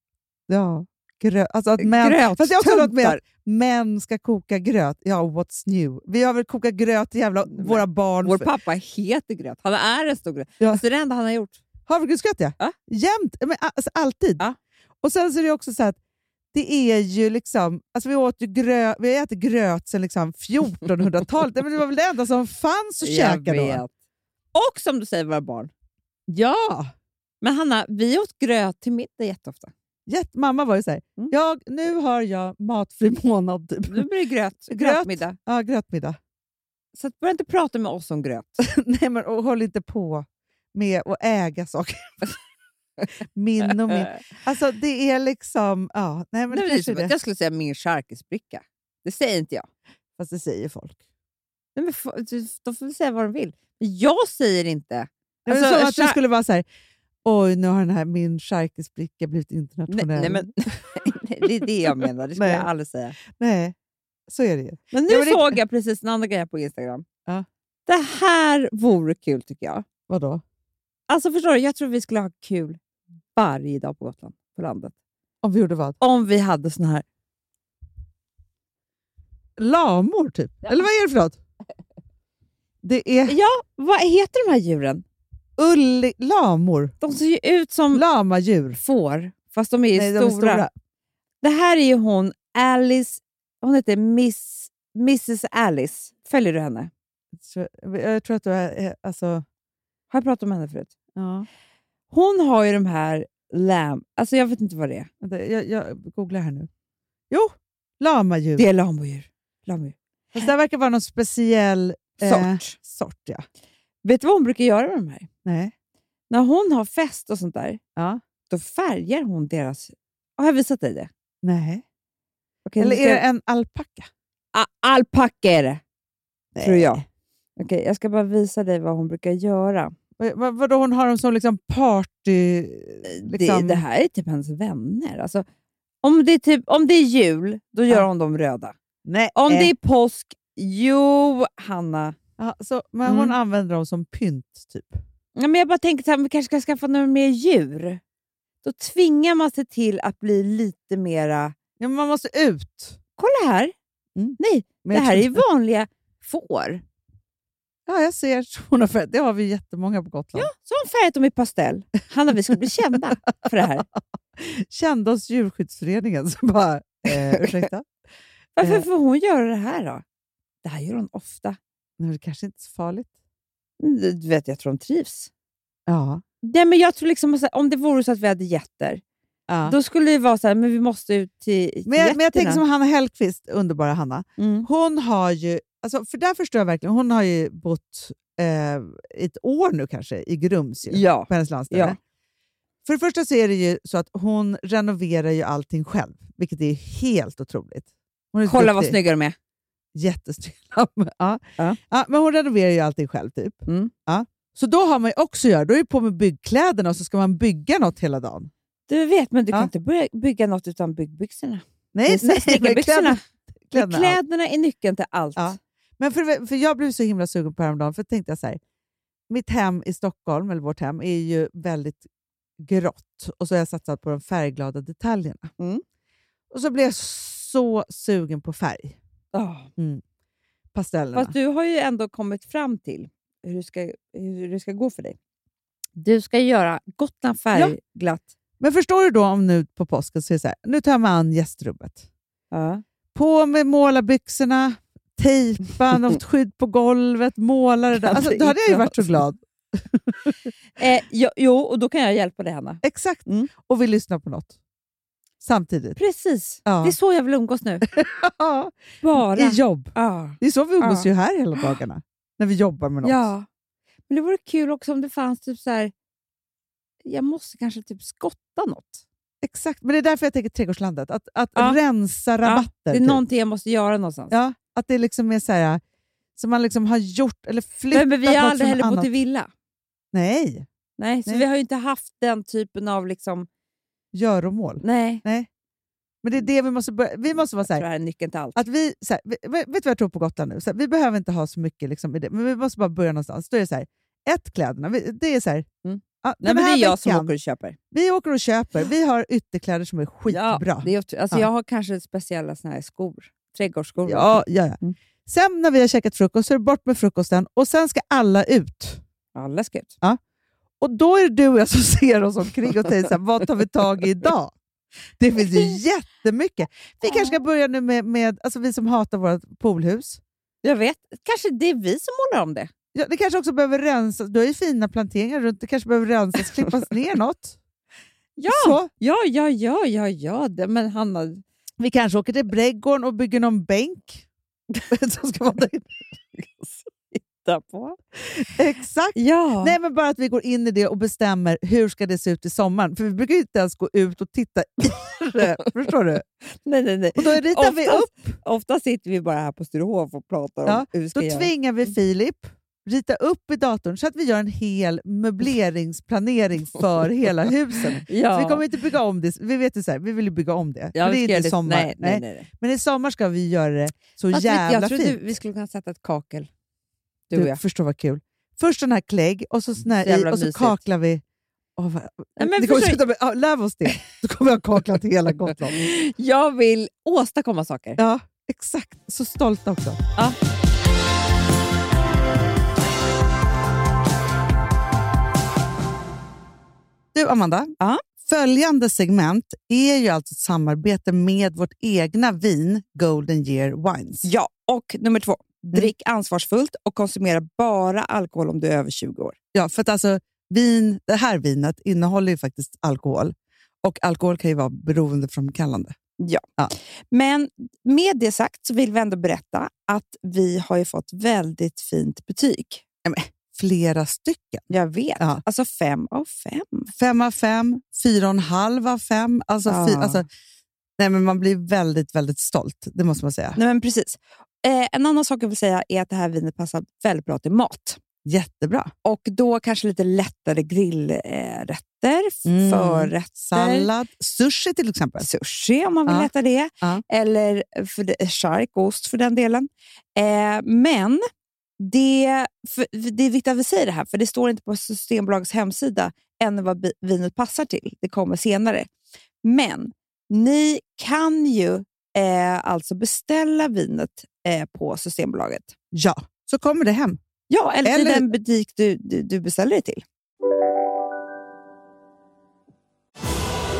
ja. Grö- alltså att män, fast jag har också något att män ska koka gröt. Ja, what's new? Vi har väl kokat gröt jävla Men våra barn. Vår pappa heter Gröt. Han är en stor gröt. Ja. Alltså, det är det enda han har gjort. Havregrynsgröt ja. Ja. Jämt. Men, alltså, alltid. Ja. Och sen så är det också så att det är ju liksom, alltså vi, åt ju grö, vi har ätit gröt sedan liksom 1400-talet. Men det var väl det enda som fanns att käka då? Och som du säger, våra barn. Ja! Men Hanna, vi åt gröt till middag jätteofta. Jätte, mamma var ju så här, Mm. jag, nu har jag matfri månad. Typ. Nu blir det gröt. Gröt. Grötmiddag. Ja, grötmiddag. Så börja inte prata med oss om gröt. Nej, men och håll inte på med att äga saker. min och min. Alltså det är liksom... Ja, nej, men Nej, det är det. jag skulle säga min charkisbricka. Det säger inte jag. Fast det säger folk. Nej, men de får väl säga vad de vill. Men jag säger inte. Det är Alltså, som att char- skulle vara så här, oj nu har den här min charkisbricka blivit internationell. nej, men, nej, det är det jag menar. Det skulle Nej. jag aldrig säga. Nej, så är det ju. Men nu Ja, men det- såg jag precis en annan grej på Instagram. Ja. Det här vore kul tycker jag. Vadå? Alltså förstår du, jag tror vi skulle ha kul varje dag på Gotland, på landet. Om vi gjorde vad? Om vi hade såna här... Lamor typ? Eller vad är det för något? Det är Ja, vad heter de här djuren? Ulli, lamor. De ser ju ut som Lamadjur. får, fast de är Nej, stora. de är stora. Det här är ju hon, Alice... Hon heter Miss, Mrs Alice. Följer du henne? Så, jag tror att du är... Alltså, Har jag pratat om henne förut? ja. Hon har ju de här lam... Alltså jag vet inte vad det är. Vänta, jag, jag googlar här nu. Jo, lamadjur. Det är lamodjur. lamodjur. Fast det här verkar vara någon speciell eh, Sort. sort ja. Vet du vad hon brukar göra med de här? Nej. När hon har fest och sånt där, Ja. då färgar hon deras... Har jag visat dig det? Nej. Okej, Eller ska är det en alpacka? Alpacka är det, Nej. tror jag. Okej, jag ska bara visa dig vad hon brukar göra. Vad, vad, vadå, hon har dem som liksom party... Liksom, Det, det här är typ hennes vänner. Alltså, Om det, är typ, om det är jul, då gör Ja. hon dem röda. Nej. Om eh, det är påsk, jo, Hanna. Ja, så, men hon Mm. använder dem som pynt, typ. Ja, men jag bara tänker att vi kanske ska skaffa några mer djur. Då tvingar man sig till att bli lite mera... Ja, man måste ut. Kolla här! Mm. Nej, Men det här är vanliga får. Ja, jag ser. så Hon har färgat. Det har vi jättemånga på Gotland. Ja, så har hon färgat dem i pastell. Hanna, vi ska bli kända för det här. Kände oss djurskyddsföreningen som bara, eh, ursäkta? Varför Eh. får hon göra det här då? Det här gör hon ofta. Det kanske inte är så farligt. Du vet, jag tror hon trivs. Ja. Nej, men jag tror liksom, om det vore så att vi hade getter, ja. då skulle det vara så här, men vi måste ut till, till Men, jag, men jag tänker som Hanna Hellqvist, underbara Hanna. Mm. Hon har ju, alltså, för där förstår jag verkligen, hon har ju bott eh, ett år nu kanske i Grums, ju, Ja. på hennes landställe. Ja. För det första så är det ju så att hon renoverar ju allting själv, vilket är helt otroligt. Kolla vad duktig. snygga de är. Jättesnygg ja. Ja. Ja. men hon renoverar ju allting själv. typ. Mm. Ja. Så då har man ju också göra, då är det på med byggkläderna och så ska man bygga något hela dagen. Du vet, men du kan inte börja bygga något utan byggbyxorna. Nej, nej, men kläderna- kläderna, är nyckeln till allt. Men för, för jag blev så himla sugen på häromdagen, för tänkte jag så här, mitt hem i Stockholm, eller vårt hem, är ju väldigt grått och så har jag satsat på de färgglada detaljerna. Mm. Och så blev jag så sugen på färg. Ah. Pastellerna. Fast du har ju ändå kommit fram till hur det ska, hur det ska gå för dig. Du ska göra Gotland färgglatt. Men förstår du då om nu på påsken så är det så här, nu tar mig an gästrummet. Ja. På med målarbyxorna, tejpa något skydd på golvet, måla det där. Alltså, då hade jag ju varit så glad. Eh, jo, jo, och då kan jag hjälpa dig, Hanna. Exakt. Mm. Och vi lyssnar på något. Samtidigt. Precis. Ja. Det är så jag vill umgås nu. Bara. I jobb. Ja. Det är så vi umgås ju här hela dagarna. När vi jobbar med något. ja. Men det vore kul också om det fanns typ så här... Jag måste kanske typ skotta något. Exakt. Men det är därför jag tänker Trädgårdslandet. Att, att rensa rabatter. Det är typ. någonting jag måste göra någonstans. ja, att det liksom är så här, som man liksom har gjort eller flyttat men, men vi har aldrig heller bott i villa. Nej, Nej, så Nej. vi har ju inte haft den typen av... liksom... göromål. Nej, Men det är det vi måste börja. Vi måste vara så jag tror här, det här är nyckeln till allt. att vi, så här, vi- vet du vad jag tror på Gotland nu? Så här, vi behöver inte ha så mycket liksom, men vi måste bara börja någonstans. Då är det så här, ett, kläderna. Det är så här, Mm. ja, Nej, men det här är jag som veckan, åker och köper. Vi åker och köper. Vi har ytterkläder som är skitbra. Ja, det är, alltså Ja. Jag har kanske speciella såna här skor. Trädgårdsskor. Ja, ja, ja. Mm. Sen när vi har käkat frukost så är det bort med frukosten och sen ska alla ut. Alla ska ut. Och då är det du och jag som ser oss omkring och tänker så här, vad tar vi tag i idag? Det finns ju jättemycket. Vi kanske ska börja nu med, med alltså vi som hatar vårt poolhus. Jag vet. Kanske det är vi som målar om det. Ja, det kanske också behöver rensas. Du har ju fina planteringar runt. Det kanske behöver rensas, klippas ner något. Ja, Så. ja, ja, ja, ja, ja. Det, men Hanna, Vi kanske åker till Brädgården och bygger någon bänk. som ska vara där. Titta på. Exakt. Ja. Nej, men bara att vi går in i det och bestämmer hur ska det se ut i sommaren. För vi brukar ju inte ens gå ut och titta i det. Förstår du? nej, nej, nej. Och då ritar vi Oftast- upp. Ofta sitter vi bara här på Sturehof och pratar om Ja, hur vi ska Då göra. tvingar vi Filip rita upp i datorn så att vi gör en hel möbleringsplanering för hela huset. ja. Så vi kommer inte bygga om det. Vi vet ju så här, vi vill ju bygga om det. ja, men det vi är inte i sommar. Nej, nej, nej. Men i sommar ska vi göra det så Fast vet du, jävla jag trodde fint. vi skulle kunna sätta ett kakel. Du, och jag. förstår vad kul. Först sån här klägg och så, sån här och så mysigt. kaklar vi. Åh, vad, Nej, men det kommer sluta med, ja, lär oss det. Då kommer jag ha kaklat hela Gotland. Jag vill åstadkomma saker. Ja, exakt. Så stolt också. Ja. Du, Amanda. Ja. Följande segment är ju alltså ett samarbete med vårt egna vin, Golden Year Wines. Ja, och nummer två. Drick ansvarsfullt och konsumera bara alkohol om du är över 20 år. Ja, för att alltså, vin, det här vinet innehåller ju faktiskt alkohol. Och alkohol kan ju vara beroendeframkallande. Men med det sagt så vill vi ändå berätta att vi har ju fått väldigt fint betyg. Flera stycken. Jag vet. Ja. Alltså fem av fem. Fem av fem, fyra och en halv av fem. Alltså, Ja. fy, alltså, nej, men man blir väldigt, väldigt stolt. Det måste man säga. Nej, men precis. Eh, en annan sak jag vill säga är att det här vinet passar väldigt bra till mat. Jättebra. Och då kanske lite lättare grillrätter, Mm. förrätter. Sallad, sushi till exempel. Sushi om man vill Ja. äta det. Ja. Eller för chark, ost för den delen. Eh, men det, för, det är viktigt att vi säger det här, för det står inte på Systembolagets hemsida än vad vinet passar till. Det kommer senare. Men ni kan ju eh, alltså beställa vinet eh, på Systembolaget. Ja, så kommer det hem. Ja, eller, till Eller- den butik du, du, du beställer det till.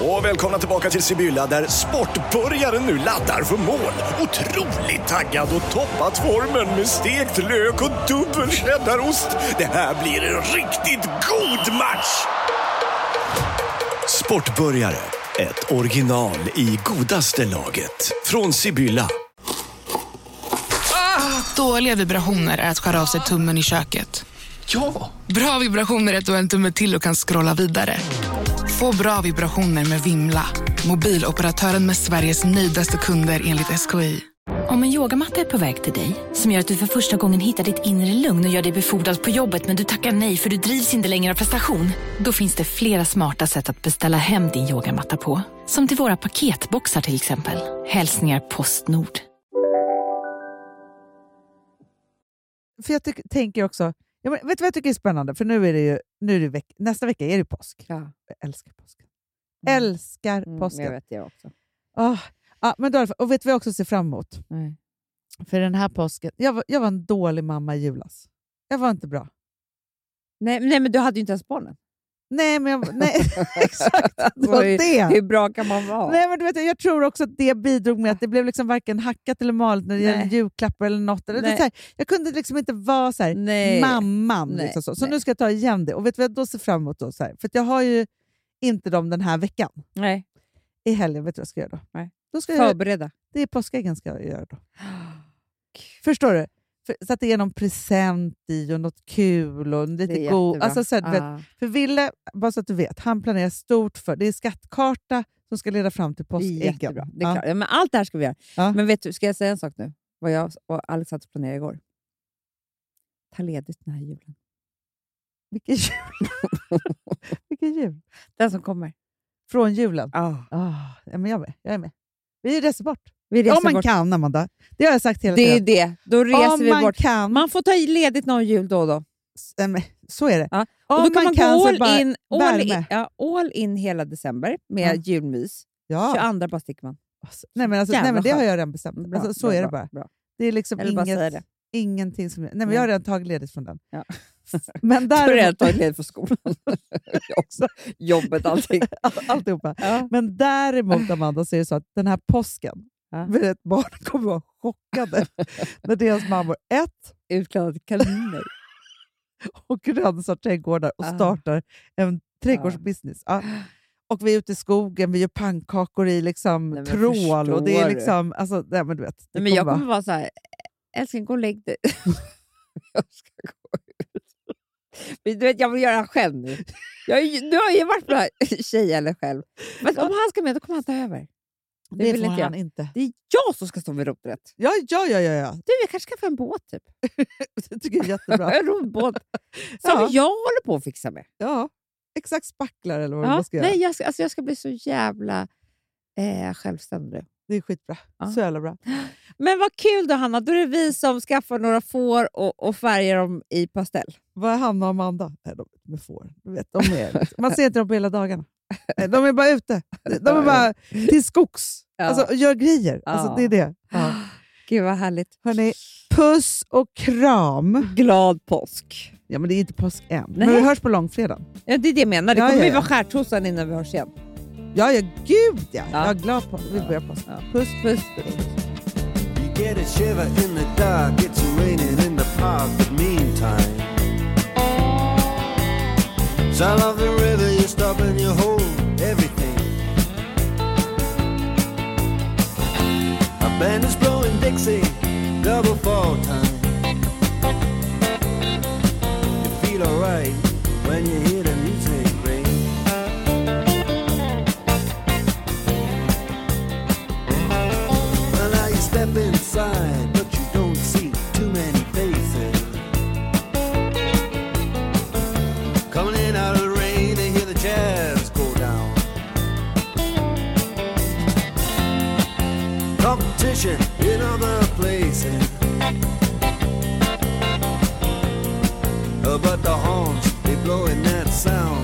Och välkomna tillbaka till Sibylla där sportbörjaren nu laddar för mål. Otroligt taggad och toppat formen med stekt lök och dubbel cheddarost. Det här blir en riktigt god match! Sportbörjare, ett original i godaste laget. Från Sibylla. Dåliga vibrationer är att skära av sig tummen i köket. Ja! Bra vibrationer är att du har en tumme till och kan scrolla vidare. Få bra vibrationer med Vimla. Mobiloperatören med Sveriges nöjdaste kunder enligt SKI. Om en yogamatta är på väg till dig, som gör att du för första gången hittar ditt inre lugn och gör dig befordrad på jobbet men du tackar nej för du drivs inte längre av prestation. Då finns det flera smarta sätt att beställa hem din yogamatta på. Som till våra paketboxar till exempel. Hälsningar Postnord. För jag tyck, tänker också, ja, men, vet du vad jag tycker är spännande? För nu är det ju, nu är det veck, nästa vecka är det påsk. Ja. Jag älskar påsken. Älskar Mm, påsken. jag vet det också. Ah, ah, men då, och vet du vad jag också ser fram emot? Nej. För den här påsken, jag var, jag var en dålig mamma i julas. Jag var inte bra. Nej, nej, men du hade ju inte ens barnen. Nej, men jag, nej, exakt. Det var det. hur bra kan man vara? Nej, men du vet, jag tror också att det bidrog med att det blev liksom varken hackat eller malet när det gäller Nej. julklappar eller något. Eller, det så här, jag kunde liksom inte vara så här, Nej. mamman. Nej. Liksom så så Nej. nu ska jag ta igen det. Och vet du vad jag då ser fram emot? Då, så här? För jag har ju inte dem den här veckan. Nej. I helgen, vet du vad jag ska göra då? Nej. Då ska jag, Förbereda. det är påskäggen ska jag göra då. Förstår du? För, så att det är någon present i och något kul och lite god. Alltså, så här, Ah. för Ville, bara så att du vet, han planerar stort för... Det är skattkarta som ska leda fram till påskäggen. jättebra. Det är Ja. Ja, men allt det här ska vi göra. Ja. Men vet du, ska jag säga en sak nu? Vad jag och Alex satt och planerade igår. Ta ledigt den här julen. Vilken jul! Vilken jul! Den som kommer. Från julen. Ah. Ah, ja, men jag, är med. jag är med. Vi reser bort. Vi reser Om man bort. kan, Amanda. Det har jag sagt hela Det är tiden. det. Då reser Om vi man bort. kan. Man får ta ledigt någon jul då och då. S- men Så är det. Ja. Om Och då kan man, kan gå så all bara in, all, värme. in, ja, all in hela december med Ja. julmys. Ja. 22 bara sticker man. Alltså, nej, men alltså, nej, Jävla men det har skönt. jag redan bestämt. Bra, Alltså, så bra, är det bra, bara. Bra. Det är liksom Eller bara säga inget, det. ingenting som... Nej, men jag har redan tagit ledigt från den. Ja. Men Då har jag tagit ledigt från skolan. också. Jobbet, allting. all, alltihopa. Ja. Men däremot, Amanda, så är det så att den här påsken, Ja. vet, barnen kommer vara chockade när deras mammor ett, Utklädda till kaniner. och rensar trädgårdar och Ah. startar en trädgårdsbusiness. Ja. Och vi är ute i skogen, vi gör pannkakor i liksom Nej, trål. Och det är liksom, alltså, nej, men du vet, Nej, men jag kommer kommer vara så här, älskling gå och lägg dig. jag ska gå Du vet, jag vill göra det själv nu. Jag, nu har jag ju varit det här tjej eller själv. Men om han ska med, då kommer han ta över. det, vill får inte jag. inte. Det är jag som ska stå vid rodret. Ja, ja, ja, ja, ja. Du, jag kanske ska få en båt typ. det tycker jag är jättebra. En roddbåt. Som Ja. jag håller på att fixa med. Ja, exakt spacklar eller vad Ja. man ska göra. Nej, jag, ska, alltså, jag ska bli så jävla eh, självständig. Det är skitbra. Ja. Så jävla bra. Men vad kul då Hanna, då är det vi som skaffar några får och, och färgar dem i pastell. Vad är Hanna och Amanda? Nej, de, är får. Du vet, de är, man ser inte dem på hela dagarna. De är bara ute. De är bara till skogs. Ja. Alltså, och gör grejer. Alltså, Ja. det är det. Ja. Gud vad härligt. Hörrni, puss och kram. Glad påsk. Ja, men det är inte påsk än. Nej. Men vi hörs på långfredag. Ja, det är det jag menar. Det Ja, kommer ja, ju ja. vara skärtorsdagen innan vi hörs igen. Ja, ja, gud ja. Ja. Jag är glad på Vi börjar påsk. Ja. Puss, puss. You get a shiver in the dark, it's raining in the park, but meantime. Sound of the river, you stop and you hold everything. A band is blowing Dixie, double fall time. You feel alright when you hear attention in other places. Uh, but the horns, they blowing that sound.